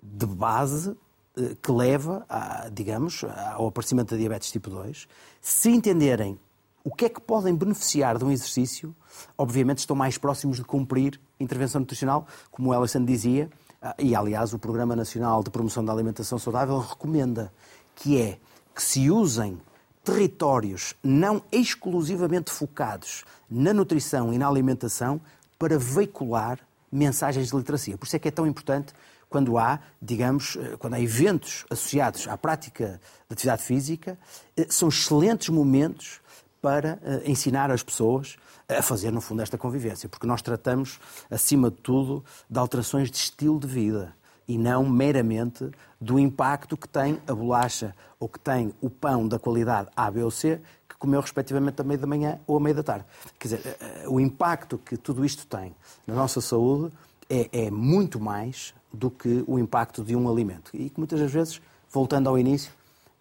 de base eh, que leva, a, digamos, ao aparecimento da diabetes tipo 2, se entenderem o que é que podem beneficiar de um exercício, obviamente estão mais próximos de cumprir intervenção nutricional, como o Ellison dizia, ah, e aliás o Programa Nacional de Promoção da Alimentação Saudável recomenda, que é que se usem territórios não exclusivamente focados na nutrição e na alimentação para veicular mensagens de literacia. Por isso é que é tão importante quando há, digamos, eh, quando há eventos associados à prática de atividade física, eh, são excelentes momentos para eh, ensinar as pessoas a fazer, no fundo, esta convivência, porque nós tratamos, acima de tudo, de alterações de estilo de vida e não meramente do impacto que tem a bolacha ou que tem o pão da qualidade A, B ou C que comeu respectivamente a meio da manhã ou a meio da tarde. Quer dizer, eh, eh, o impacto que tudo isto tem na nossa saúde é, é muito mais do que o impacto de um alimento. E que muitas das vezes, voltando ao início,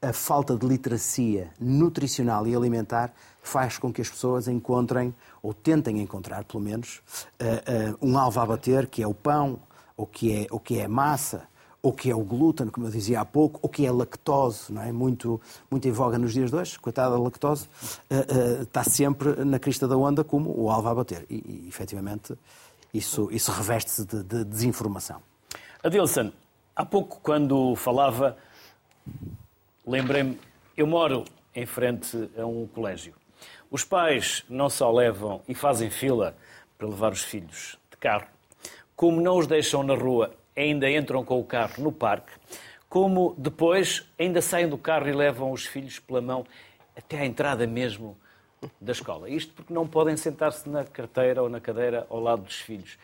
a falta de literacia nutricional e alimentar faz com que as pessoas encontrem, ou tentem encontrar, pelo menos, uh, um alvo a bater, que é o pão, ou que é, ou que é massa, ou que é o glúten, como eu dizia há pouco, ou que é lactose, não é? Muito, muito em voga nos dias de hoje. Coitada da lactose, uh, uh, está sempre na crista da onda como o alvo a bater. E, e efetivamente, isso, isso reveste-se de, de desinformação. Adilson, há pouco, quando falava, lembrei-me, eu moro em frente a um colégio. Os pais não só levam e fazem fila para levar os filhos de carro, como não os deixam na rua, ainda entram com o carro no parque, como depois ainda saem do carro e levam os filhos pela mão até à entrada mesmo da escola. Isto porque não podem sentar-se na carteira ou na cadeira ao lado dos filhos.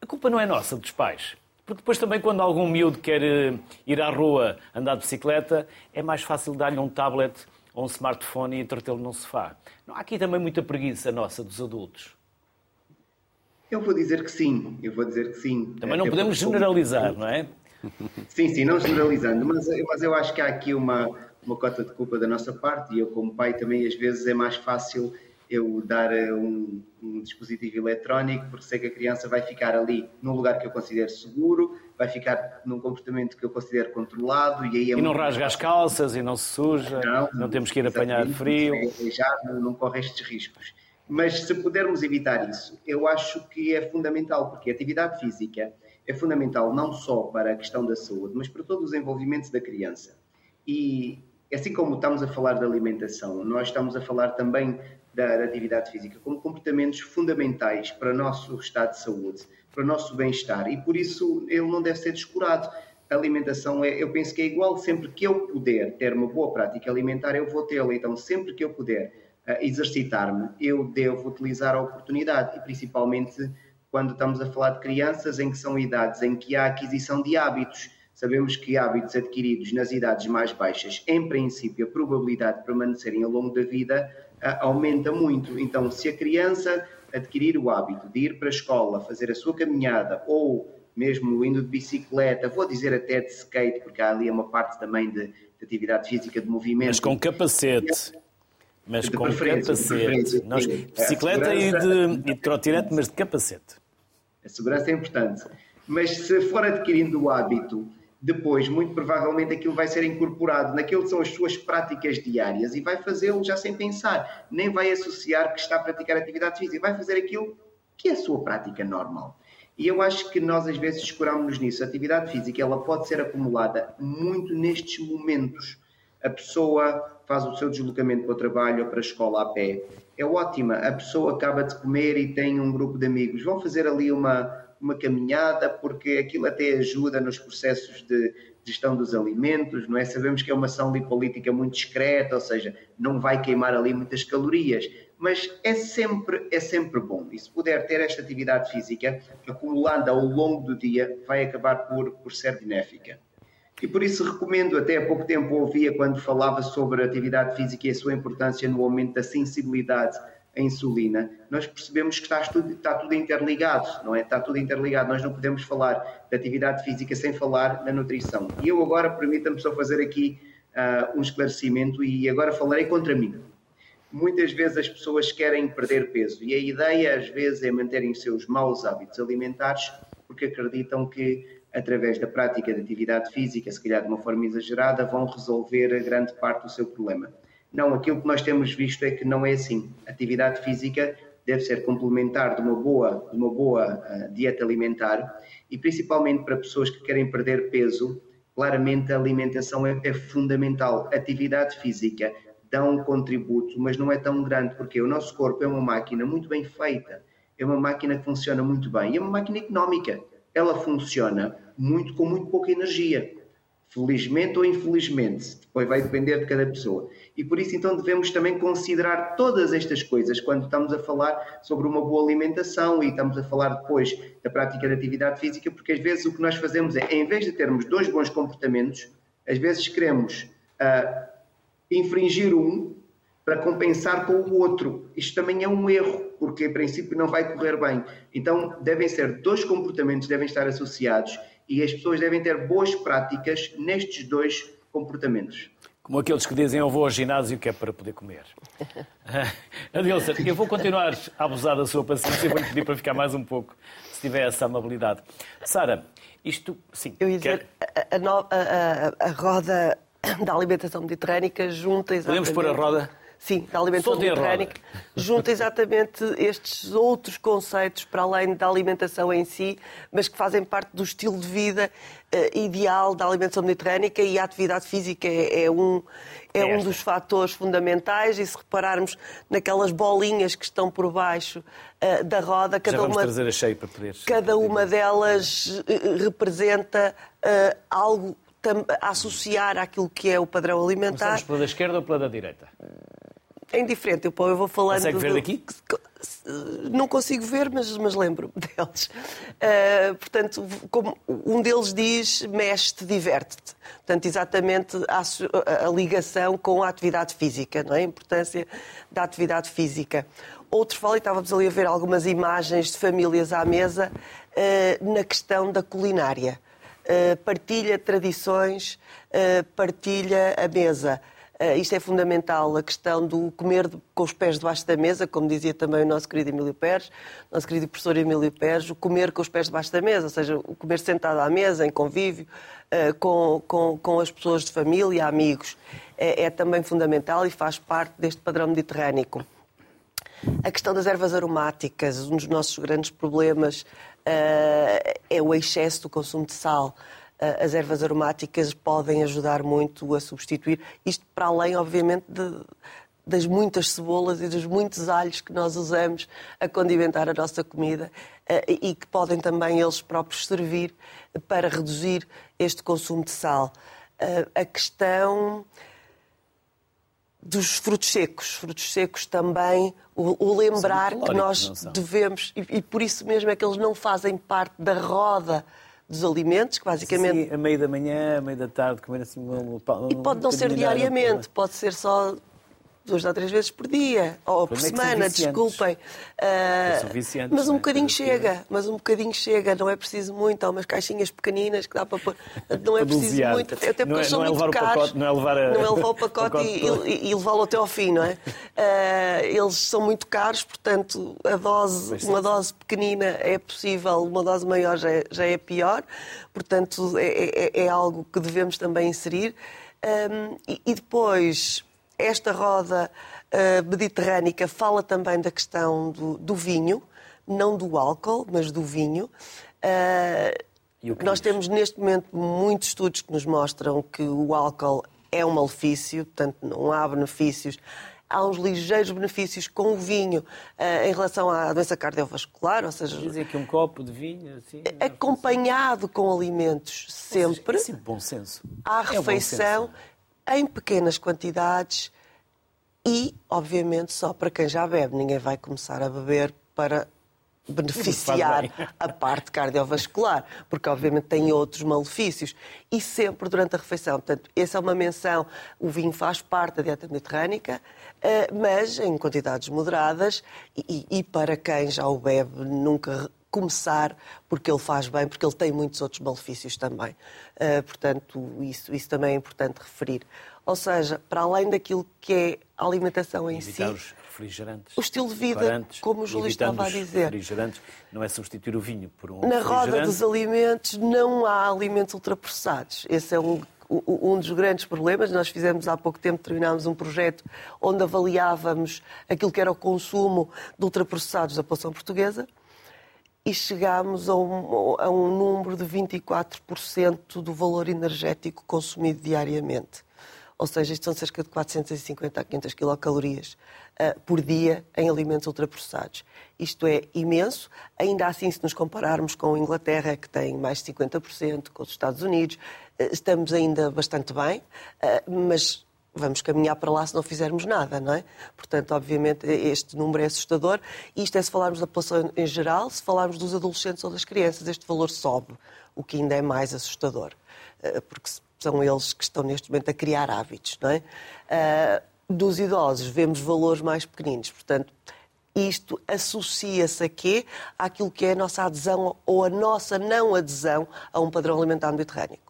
A culpa não é nossa, dos pais. Porque depois também, quando algum miúdo quer eh, ir à rua andar de bicicleta, é mais fácil dar-lhe um tablet ou um smartphone e entretê-lo num sofá. Não há aqui também muita preguiça nossa dos adultos. Eu vou dizer que sim, eu vou dizer que sim. Também não podemos generalizar, não é? Sim, sim, não generalizando, mas, mas eu acho que há aqui uma, uma cota de culpa da nossa parte e eu como pai também às vezes é mais fácil eu dar eh, um, um, dispositivo eletrónico porque sei que a criança vai ficar ali num lugar que eu considero seguro, vai ficar num comportamento que eu considero controlado e aí é E não rasga as calças e não se suja, não, não temos que ir apanhar frio. É, já não, não corre estes riscos. Mas se pudermos evitar isso, eu acho que é fundamental, porque a atividade física é fundamental não só para a questão da saúde, mas para todo o desenvolvimento da criança. E assim como estamos a falar da alimentação, nós estamos a falar também da, da atividade física como comportamentos fundamentais para o nosso estado de saúde, para o nosso bem-estar, e por isso ele não deve ser descurado. A alimentação, é, eu penso que é igual, sempre que eu puder ter uma boa prática alimentar, eu vou tê-la. Então, sempre que eu puder exercitar-me, eu devo utilizar a oportunidade, e principalmente quando estamos a falar de crianças em que são idades em que há aquisição de hábitos. Sabemos que hábitos adquiridos nas idades mais baixas, em princípio, a probabilidade de permanecerem ao longo da vida uh, aumenta muito. Então, se a criança adquirir o hábito de ir para a escola, fazer a sua caminhada ou mesmo indo de bicicleta, vou dizer até de skate, porque há ali uma parte também de, de atividade física, de movimento. Mas com capacete. Mas com capacete. Nós, bicicleta e de, e de mas de capacete. A segurança é importante. Mas se for adquirindo o hábito, depois, muito provavelmente, aquilo vai ser incorporado naquilo que são as suas práticas diárias e vai fazê-lo já sem pensar. Nem vai associar que está a praticar atividade física, vai fazer aquilo que é a sua prática normal. E eu acho que nós às vezes escuramos nisso. A atividade física ela pode ser acumulada muito nestes momentos. A pessoa faz o seu deslocamento para o trabalho ou para a escola a pé. É ótima. A pessoa acaba de comer e tem um grupo de amigos. Vão fazer ali uma, uma caminhada, porque aquilo até ajuda nos processos de gestão dos alimentos, não é? Sabemos que é uma ação lipolítica muito discreta, ou seja, não vai queimar ali muitas calorias, mas é sempre, é sempre bom. E se puder ter esta atividade física, acumulando ao longo do dia, vai acabar por, por ser benéfica. E por isso recomendo, até há pouco tempo ouvia quando falava sobre a atividade física e a sua importância no aumento da sensibilidade à insulina, nós percebemos que está tudo, está tudo interligado, não é? Está tudo interligado. Nós não podemos falar de atividade física sem falar na nutrição. E eu agora, permita-me só fazer aqui uh, um esclarecimento e agora falarei contra mim. Muitas vezes as pessoas querem perder peso e a ideia às vezes é manterem os seus maus hábitos alimentares porque acreditam que através da prática de atividade física, se calhar de uma forma exagerada, vão resolver a grande parte do seu problema. Não, aquilo que nós temos visto é que não é assim. Atividade física deve ser complementar de uma boa, de uma boa uh, dieta alimentar e principalmente para pessoas que querem perder peso, claramente a alimentação é, é fundamental. Atividade física dá um contributo, mas não é tão grande, porque o nosso corpo é uma máquina muito bem feita, é uma máquina que funciona muito bem, e é uma máquina económica. Ela funciona muito com muito pouca energia. Felizmente ou infelizmente, depois vai depender de cada pessoa. E por isso, então, devemos também considerar todas estas coisas quando estamos a falar sobre uma boa alimentação e estamos a falar depois da prática de atividade física, porque às vezes o que nós fazemos é, em vez de termos dois bons comportamentos, às vezes queremos uh, infringir um para compensar com o outro. Isto também é um erro, porque em princípio não vai correr bem. Então, devem ser dois comportamentos, devem estar associados e as pessoas devem ter boas práticas nestes dois comportamentos. Como aqueles que dizem eu vou ao ginásio que é para poder comer. Adilson, eu vou continuar a abusar da sua paciência e vou-lhe pedir para ficar mais um pouco, se tiver essa amabilidade. Sara, isto, sim. Eu ia dizer, quer... a, a, a, a, roda da alimentação mediterrânica junta exatamente... Podemos pôr a roda? Sim, da alimentação mediterrânica, junta exatamente estes outros conceitos para além da alimentação em si, mas que fazem parte do estilo de vida uh, ideal da alimentação mediterrânica e a atividade física é, é um, é um dos fatores fundamentais. E se repararmos naquelas bolinhas que estão por baixo uh, da roda, cada uma, cada uma delas uh, representa algo a associar àquilo que é o padrão alimentar. Começamos pela da esquerda ou pela da direita? É indiferente, eu, eu vou falando. Consegue ver daqui? Não consigo ver, mas, mas lembro deles. Uh, portanto, como um deles diz, mexe-te, diverte-te. Portanto, exatamente a, a, ligação com a atividade física, não é? a importância da atividade física. Outro fala, e estávamos ali a ver algumas imagens de famílias à mesa, uh, na questão da culinária. Uh, partilha tradições, partilha a mesa. Uh, isto é fundamental, a questão do comer com os pés debaixo da mesa, como dizia também o nosso querido Emílio Pérez, nosso querido professor Emílio Pérez, o comer com os pés debaixo da mesa, ou seja, o comer sentado à mesa, em convívio, uh, com, com, com as pessoas de família, amigos, é, é também fundamental e faz parte deste padrão mediterrâneo. A questão das ervas aromáticas, um dos nossos grandes problemas uh, é o excesso do consumo de sal. As ervas aromáticas podem ajudar muito a substituir, isto para além, obviamente, de, das muitas cebolas e dos muitos alhos que nós usamos a condimentar a nossa comida uh, e que podem também eles próprios servir para reduzir este consumo de sal. a questão dos frutos secos. Frutos secos também, o, o lembrar que nós devemos, e, e, por isso mesmo é que eles não fazem parte da roda dos alimentos, que basicamente... Sim, a meio da manhã, a meio da tarde, comer assim um, E pode não ser diariamente, pode ser só duas ou três vezes por dia, ou por é semana, desculpem. Uh, mas um bocadinho chega, mas um bocadinho chega, não é preciso muito, há umas caixinhas pequeninas que dá para Não é preciso muito, até, até porque é, são é muito caros. não é levar, a... não é levar o pacote, e, e, e levá-lo até ao fim, não é? Uh, eles são muito caros, portanto, a dose, uma dose pequenina é possível, uma dose maior já é, já é pior, portanto, é, é, é algo que devemos também inserir. Um, e, e depois, esta roda uh, mediterrânica fala também da questão do, do, vinho, não do álcool, mas do vinho. Uh, nós temos neste momento muitos estudos que nos mostram que o álcool é um malefício, portanto não há benefícios. Há uns ligeiros benefícios com o vinho uh, em relação à doença cardiovascular, ou seja... Dizer que um copo de vinho, assim... Acompanhado com alimentos sempre... Seja, é bom senso. À refeição... É em pequenas quantidades e, obviamente, só para quem já bebe. Ninguém vai começar a beber para beneficiar a parte cardiovascular, porque obviamente tem outros malefícios. E sempre durante a refeição. Portanto, essa é uma menção. O vinho faz parte da dieta mediterrânica, eh, mas em quantidades moderadas e, e para quem já o bebe, nunca começar porque ele faz bem, porque ele tem muitos outros malefícios também. Uh, portanto, isso, isso também é importante referir. Ou seja, para além daquilo que é a alimentação em Evitar si. Os refrigerantes. O estilo de vida, como o Júlio estava a dizer. refrigerantes não é substituir o vinho por um Na roda dos alimentos não há alimentos ultraprocessados. Esse é um um dos grandes problemas. Nós fizemos há pouco tempo, terminámos um projeto onde avaliávamos aquilo que era o consumo de ultraprocessados da população portuguesa e chegámos a um, a um número de 24% do valor energético consumido diariamente. Ou seja, isto são cerca de 450 a 500 quilocalorias uh, por dia em alimentos ultraprocessados. Isto é imenso. Ainda assim, se nos compararmos com a Inglaterra, que tem mais de 50%, com os Estados Unidos, uh, estamos ainda bastante bem, uh, mas vamos caminhar para lá se não fizermos nada, não é? Portanto, obviamente, este número é assustador. Isto é se falarmos da população em geral, se falarmos dos adolescentes ou das crianças, este valor sobe, o que ainda é mais assustador, eh, porque são eles que estão neste momento a criar hábitos, não é? Eh, dos idosos, vemos valores mais pequeninos, portanto, isto associa-se a quê? Àquilo que é a nossa adesão ou a nossa não adesão a um padrão alimentar mediterrâneo.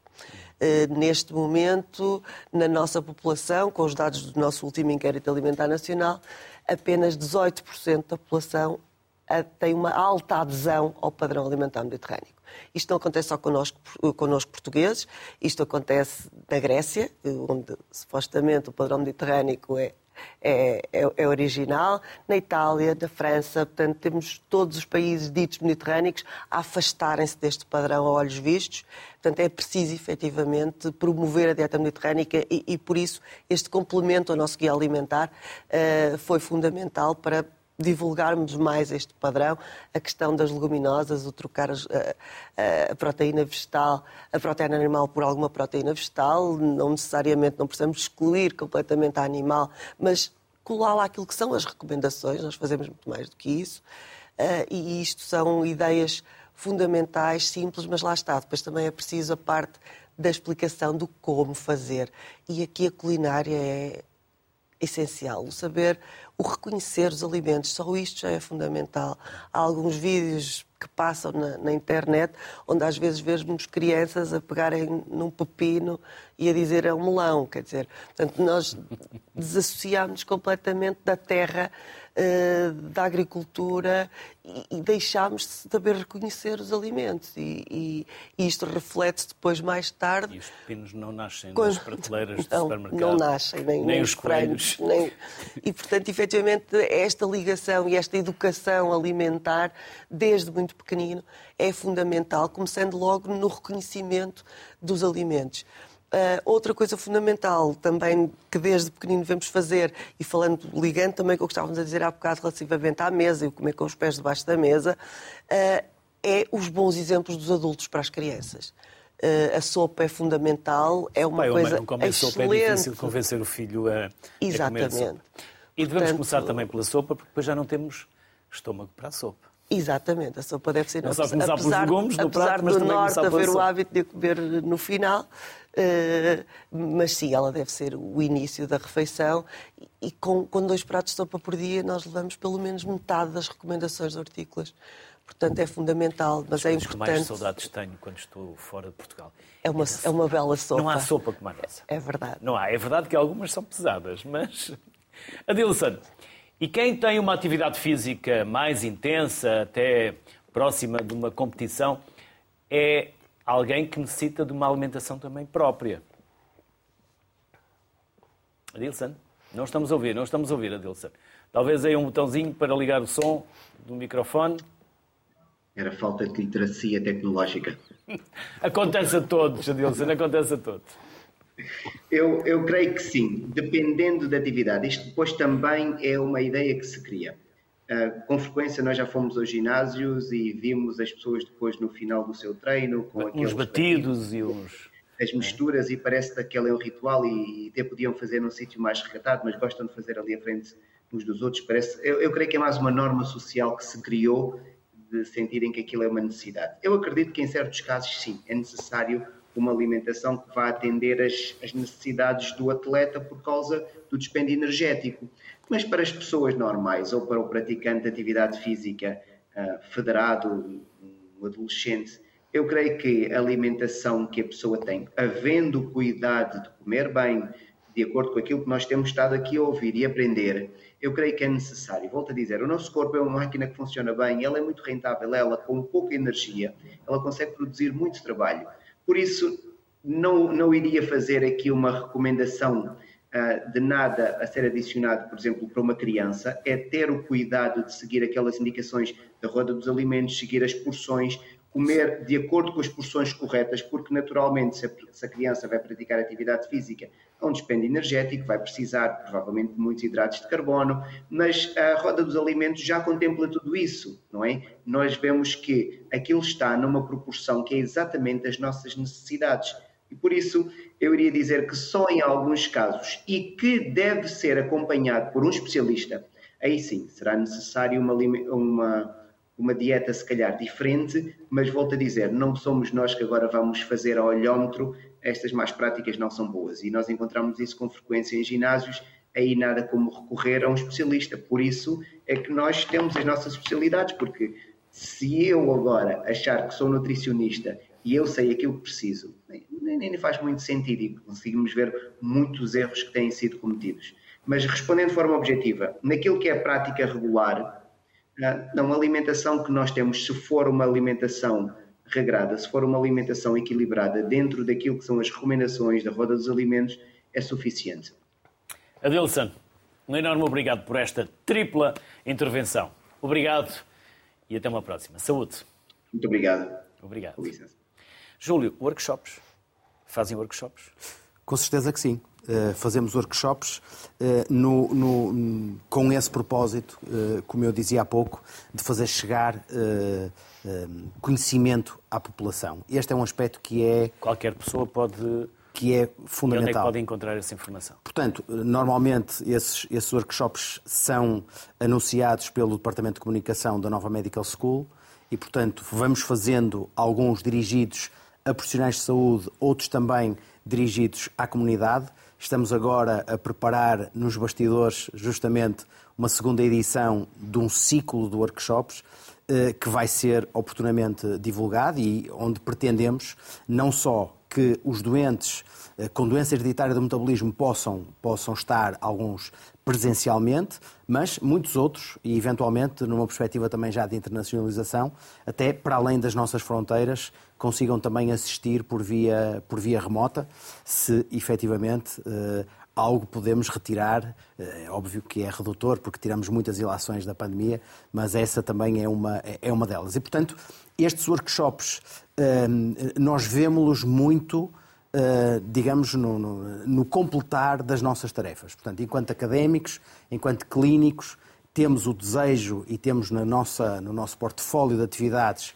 Eh, neste momento, na nossa população, com os dados do nosso último inquérito alimentar nacional, apenas 18% da população eh, tem uma alta adesão ao padrão alimentar mediterrâneo. Isto não acontece só connosco, connosco portugueses, isto acontece na Grécia, onde supostamente o padrão mediterrâneo é é, é, é, original, na Itália, na França, portanto, temos todos os países ditos mediterrâneos a afastarem-se deste padrão a olhos vistos. Portanto, é preciso efetivamente promover a dieta mediterrânica e, e por isso este complemento ao nosso guia alimentar uh, foi fundamental para divulgarmos mais este padrão, a questão das leguminosas, o trocar a, a, proteína vegetal, a proteína animal por alguma proteína vegetal, não necessariamente, não precisamos excluir completamente a animal, mas colar lá aquilo que são as recomendações, nós fazemos muito mais do que isso, uh, e isto são ideias fundamentais, simples, mas lá está, depois também é preciso a parte da explicação do como fazer. E aqui a culinária é essencial, o saber o reconhecer os alimentos, só isto já é fundamental. Há alguns vídeos que passam na, na, internet, onde às vezes vemos crianças a pegarem num pepino e a dizer é um melão, quer dizer, portanto, nós desassociámos completamente da terra eh, da agricultura e, deixámos de saber reconhecer os alimentos. E, e, isto reflete-se depois, mais tarde. E os pepinos não nascem quando... nas prateleiras do não, supermercado. Não nascem, nem, nem, nem os coelhos. Nem... E, portanto, efetivamente, esta ligação e esta educação alimentar, desde muito pequenino, é fundamental, começando logo no reconhecimento dos alimentos. Uh, outra coisa fundamental também que desde pequenino devemos fazer, e falando, ligando também com o que estávamos a dizer há bocado relativamente à mesa e o comer com os pés debaixo da mesa, uh, é os bons exemplos dos adultos para as crianças. Uh, a sopa é fundamental, é uma Pai, coisa não come excelente. sopa, é difícil convencer o filho a, Exatamente. a comer sopa. E devemos Portanto, começar também pela sopa, porque depois já não temos estômago para a sopa. Exatamente, a sopa deve ser... Não só começar apesar, pelos legumes no apesar prato, mas do também norte haver o hábito de comer no final, Uh, mas sim, ela deve ser o início da refeição e com, com, dois pratos de sopa por dia nós levamos pelo menos metade das recomendações hortícolas. Portanto, é fundamental, mas é importante... mais saudades tenho quando estou fora de Portugal. É uma, é uma bela sopa. Não há sopa como a nossa. É verdade. Não há. É verdade que algumas são pesadas, mas... Adilson, e quem tem uma atividade física mais intensa, até próxima de uma competição, é alguém que necessita de uma alimentação também própria. Adilson, não estamos a ouvir, não estamos a ouvir, Adilson. Talvez aí um botãozinho para ligar o som do microfone. Era falta de literacia tecnológica. acontece a todos, Adilson, acontece a todos. Eu, eu creio que sim, dependendo da atividade. Isto depois também é uma ideia que se cria. Uh, com frequência nós já fomos aos ginásios e vimos as pessoas depois no final do seu treino com aqueles batidos e uns as misturas e parece que aquele é um ritual e, e até podiam fazer num sítio mais recatado, mas gostam de fazer ali à frente uns dos outros. Parece, eu, eu creio que é mais uma norma social que se criou de sentirem que aquilo é uma necessidade. Eu acredito que em certos casos sim, é necessário uma alimentação que vá atender as, as necessidades do atleta por causa do dispêndio energético. Mas para as pessoas normais ou para o praticante de atividade física uh, federado, um adolescente, eu creio que a alimentação que a pessoa tem, havendo cuidado de comer bem, de acordo com aquilo que nós temos estado aqui a ouvir e aprender, eu creio que é necessário. Volto a dizer, o nosso corpo é uma máquina que funciona bem, ela é muito rentável, ela com pouca energia, ela consegue produzir muito trabalho. Por isso, não, não iria fazer aqui uma recomendação uh, de nada a ser adicionado, por exemplo, para uma criança, é ter o cuidado de seguir aquelas indicações da roda dos alimentos, seguir as porções, comer de acordo com as porções corretas, porque naturalmente, se a, se a criança vai praticar atividade física, há um dispêndio energético, vai precisar provavelmente de muitos hidratos de carbono, mas a roda dos alimentos já contempla tudo isso, não é? Nós vemos que aquilo está numa proporção que é exatamente as nossas necessidades. E por isso eu iria dizer que só em alguns casos e que deve ser acompanhado por um especialista, aí sim será necessário uma, uma, uma dieta se calhar diferente, mas volto a dizer, não somos nós que agora vamos fazer a olhómetro, estas más práticas não são boas e nós encontramos isso com frequência em ginásios, aí nada como recorrer a um especialista. Por isso é que nós temos as nossas especialidades, porque se eu agora achar que sou nutricionista e eu sei aquilo que preciso, nem, nem faz muito sentido e conseguimos ver muitos erros que têm sido cometidos. Mas respondendo de forma objetiva, naquilo que é prática regular, não, a alimentação que nós temos, se for uma alimentação regrada, se for uma alimentação equilibrada dentro daquilo que são as recomendações da roda dos alimentos, é suficiente. Adilson, um enorme obrigado por esta tripla intervenção. Obrigado e até uma próxima. Saúde. Muito obrigado. Obrigado. Júlio, workshops? Fazem workshops? Com certeza que sim. Uh, fazemos workshops uh, no, no, com esse propósito, uh, como eu dizia há pouco, de fazer chegar conhecimento à população. Este é um aspecto que é. Qualquer pessoa pode. Que é fundamental. E onde é que pode encontrar essa informação? Portanto, normalmente esses, esses workshops são anunciados pelo Departamento de Comunicação da Nova Medical School e, portanto, vamos fazendo alguns dirigidos a profissionais de saúde, outros também dirigidos à comunidade. Estamos agora a preparar nos bastidores justamente uma segunda edição de um ciclo de workshops eh, que vai ser oportunamente divulgado e onde pretendemos não só que os doentes eh, com doença hereditária do metabolismo possam, possam estar alguns presencialmente, mas muitos outros, e eventualmente numa perspectiva também já de internacionalização, até para além das nossas fronteiras, consigam também assistir por via, por via remota, se efetivamente eh, algo podemos retirar. Eh, é óbvio que é redutor, porque tiramos muitas ilações da pandemia, mas essa também é uma, é uma delas. E, portanto, estes workshops, eh, nós vemos-los muito digamos, no, no, no, completar das nossas tarefas. Portanto, enquanto académicos, enquanto clínicos, temos o desejo e temos na nossa, no nosso portfólio de atividades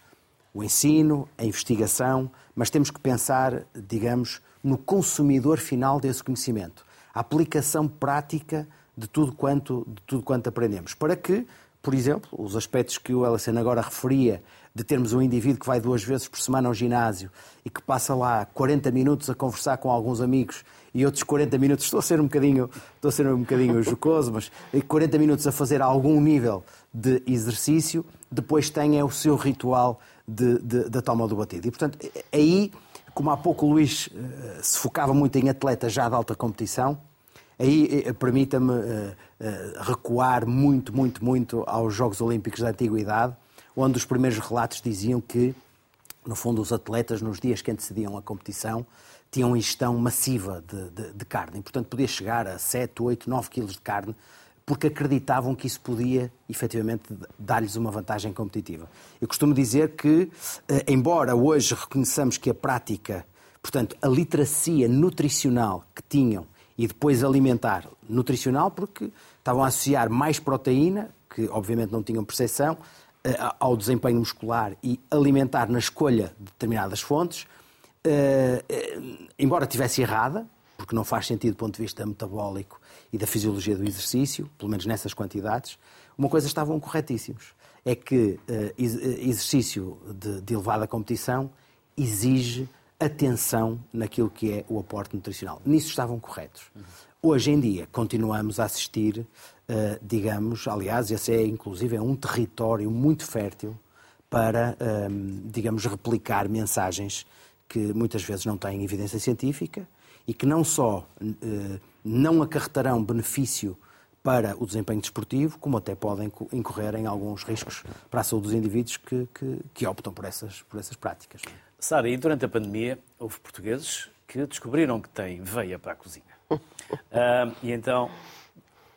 o ensino, a investigação, mas temos que pensar, digamos, no consumidor final desse conhecimento, a aplicação prática de tudo quanto, de tudo quanto aprendemos, para que, por exemplo, os aspectos que o Ellison agora referia de termos um indivíduo que vai duas vezes por semana ao ginásio e que passa lá 40 minutos a conversar com alguns amigos e outros 40 minutos, estou a ser um bocadinho, estou a ser um bocadinho jocoso, mas 40 minutos a fazer algum nível de exercício, depois tem é o seu ritual de, de, da toma do batido. E, portanto, aí, como há pouco o Luís eh, se focava muito em atletas já de alta competição, aí eh, permita-me eh, recuar muito, muito, muito aos Jogos Olímpicos da Antiguidade, onde os primeiros relatos diziam que, no fundo, os atletas, nos dias que antecediam a competição, tinham ingestão massiva de, de, de carne. E, portanto, podia chegar a 7, 8, 9 quilos de carne, porque acreditavam que isso podia, efetivamente, dar-lhes uma vantagem competitiva. Eu costumo dizer que, eh, embora hoje reconheçamos que a prática, portanto, a literacia nutricional que tinham e depois alimentar nutricional, porque estavam a associar mais proteína, que obviamente não tinham percepção, ao desempenho muscular e alimentar na escolha de determinadas fontes, eh, eh, embora tivesse errada, porque não faz sentido do ponto de vista metabólico e da fisiologia do exercício, pelo menos nessas quantidades, uma coisa estavam corretíssimos. É que exercício de, de elevada competição exige atenção naquilo que é o aporte nutricional. Nisso estavam corretos. Hoje em dia continuamos a assistir eh, digamos, aliás, esse é inclusive é um território muito fértil para, ehm, digamos, replicar mensagens que muitas vezes não têm evidência científica e que não só eh, não acarretarão benefício para o desempenho desportivo, como até podem incorrer em alguns riscos para a saúde dos indivíduos que, que, que optam por essas, por essas práticas. Sara, e durante a pandemia houve portugueses que descobriram que têm veia para a cozinha. Uh, e então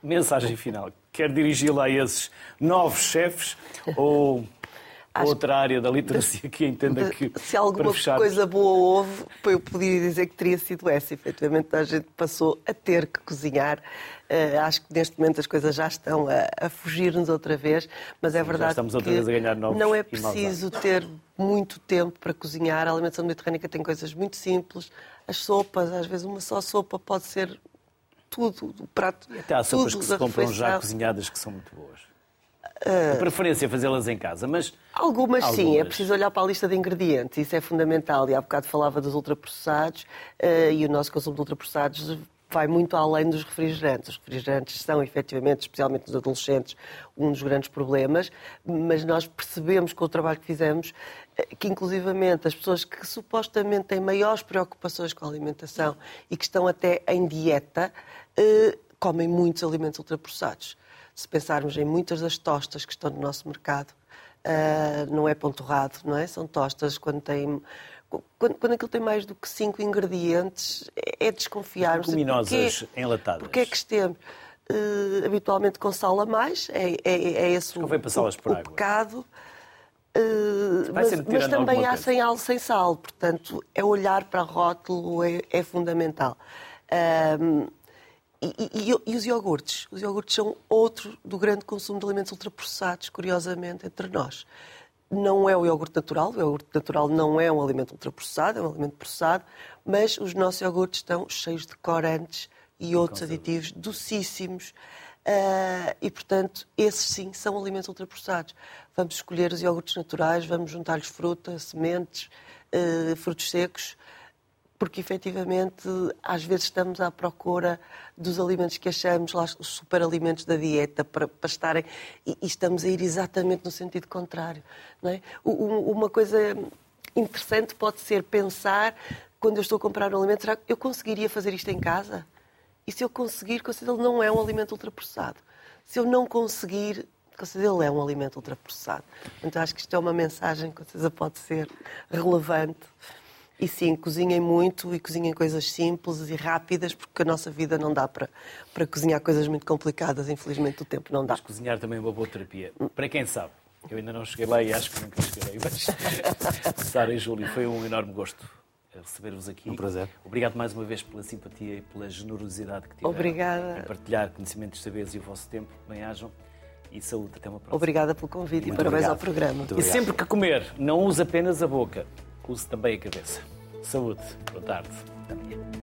mensagem final. Quer dirigi-la a esses novos chefes ou Acho outra área da literacia que entenda que. Se alguma coisa boa houve, eu poderia dizer que teria sido essa. Efetivamente, a gente passou a ter que cozinhar. Uh, acho que neste momento as coisas já estão a, a fugir-nos outra vez, mas é Sim, verdade estamos outra vez a ganhar novos não é preciso ter muito tempo para cozinhar. A alimentação mediterrânea tem coisas muito simples. As sopas, às vezes uma só sopa pode ser tudo, o prato. E até há sopas que se compram já cozinhadas que são muito boas. Uh, a preferência é fazê-las em casa, mas. Algumas, algumas, sim, é preciso olhar para a lista de ingredientes, isso é fundamental. E há bocado falava dos ultraprocessados uh, e o nosso consumo de ultraprocessados vai muito além dos refrigerantes. Os refrigerantes são, efetivamente, especialmente nos adolescentes, um dos grandes problemas, mas nós percebemos com o trabalho que fizemos eh, que, inclusivamente, as pessoas que supostamente têm maiores preocupações com a alimentação e que estão até em dieta, eh, comem muitos alimentos ultraprocessados. Se pensarmos em muitas das tostas que estão no nosso mercado, eh, não é pão torrado, não é? São tostas quando têm quando, quando aquilo tem mais do que cinco ingredientes, é, é desconfiar. Leguminosas porque, enlatadas. Porque é que estemos? Uh, habitualmente com sal a mais, é, é, é esse o, o, o pecado. Uh, mas, mas, também há sem sal, sem sal, portanto, é olhar para o rótulo é, é fundamental. Um, e, e, e, os iogurtes? Os iogurtes são outro do grande consumo de alimentos ultraprocessados, curiosamente, entre nós não é o iogurte natural, o iogurte natural não é um alimento ultraprocessado, é um alimento processado, mas os nossos iogurtes estão cheios de corantes e outros aditivos docíssimos. Uh, e, portanto, esses sim são alimentos ultraprocessados. Vamos escolher os iogurtes naturais, vamos juntar-lhes fruta, sementes, uh, frutos secos, porque efetivamente às vezes estamos à procura dos alimentos que achamos lá os superalimentos da dieta para, para estarem e, e, estamos a ir exatamente no sentido contrário. Não é? Uma coisa interessante pode ser pensar quando eu estou a comprar um alimento, será que eu conseguiria fazer isto em casa? E se eu conseguir, considero ele não é um alimento ultraprocessado. Se eu não conseguir, considero ele é um alimento ultraprocessado. Então acho que isto é uma mensagem que certeza pode ser relevante e sim, cozinhem muito e cozinhem coisas simples e rápidas, porque a nossa vida não dá para, para cozinhar coisas muito complicadas. Infelizmente, o tempo não dá. Mas cozinhar também é uma boa terapia. Para quem sabe, eu ainda não cheguei lá e acho que nunca chegarei. Mas, Sara e Júlio, foi um enorme gosto receber-vos aqui. Um prazer. Obrigado mais uma vez pela simpatia e pela generosidade que tiveram Obrigada. em partilhar conhecimentos, saberes e o vosso tempo. Bem-ajam e saúde. Até uma próxima. Obrigada pelo convite Muito e parabéns obrigado. ao programa. E sempre que comer, não use apenas a boca, use também a cabeça. Saúde. Boa tarde.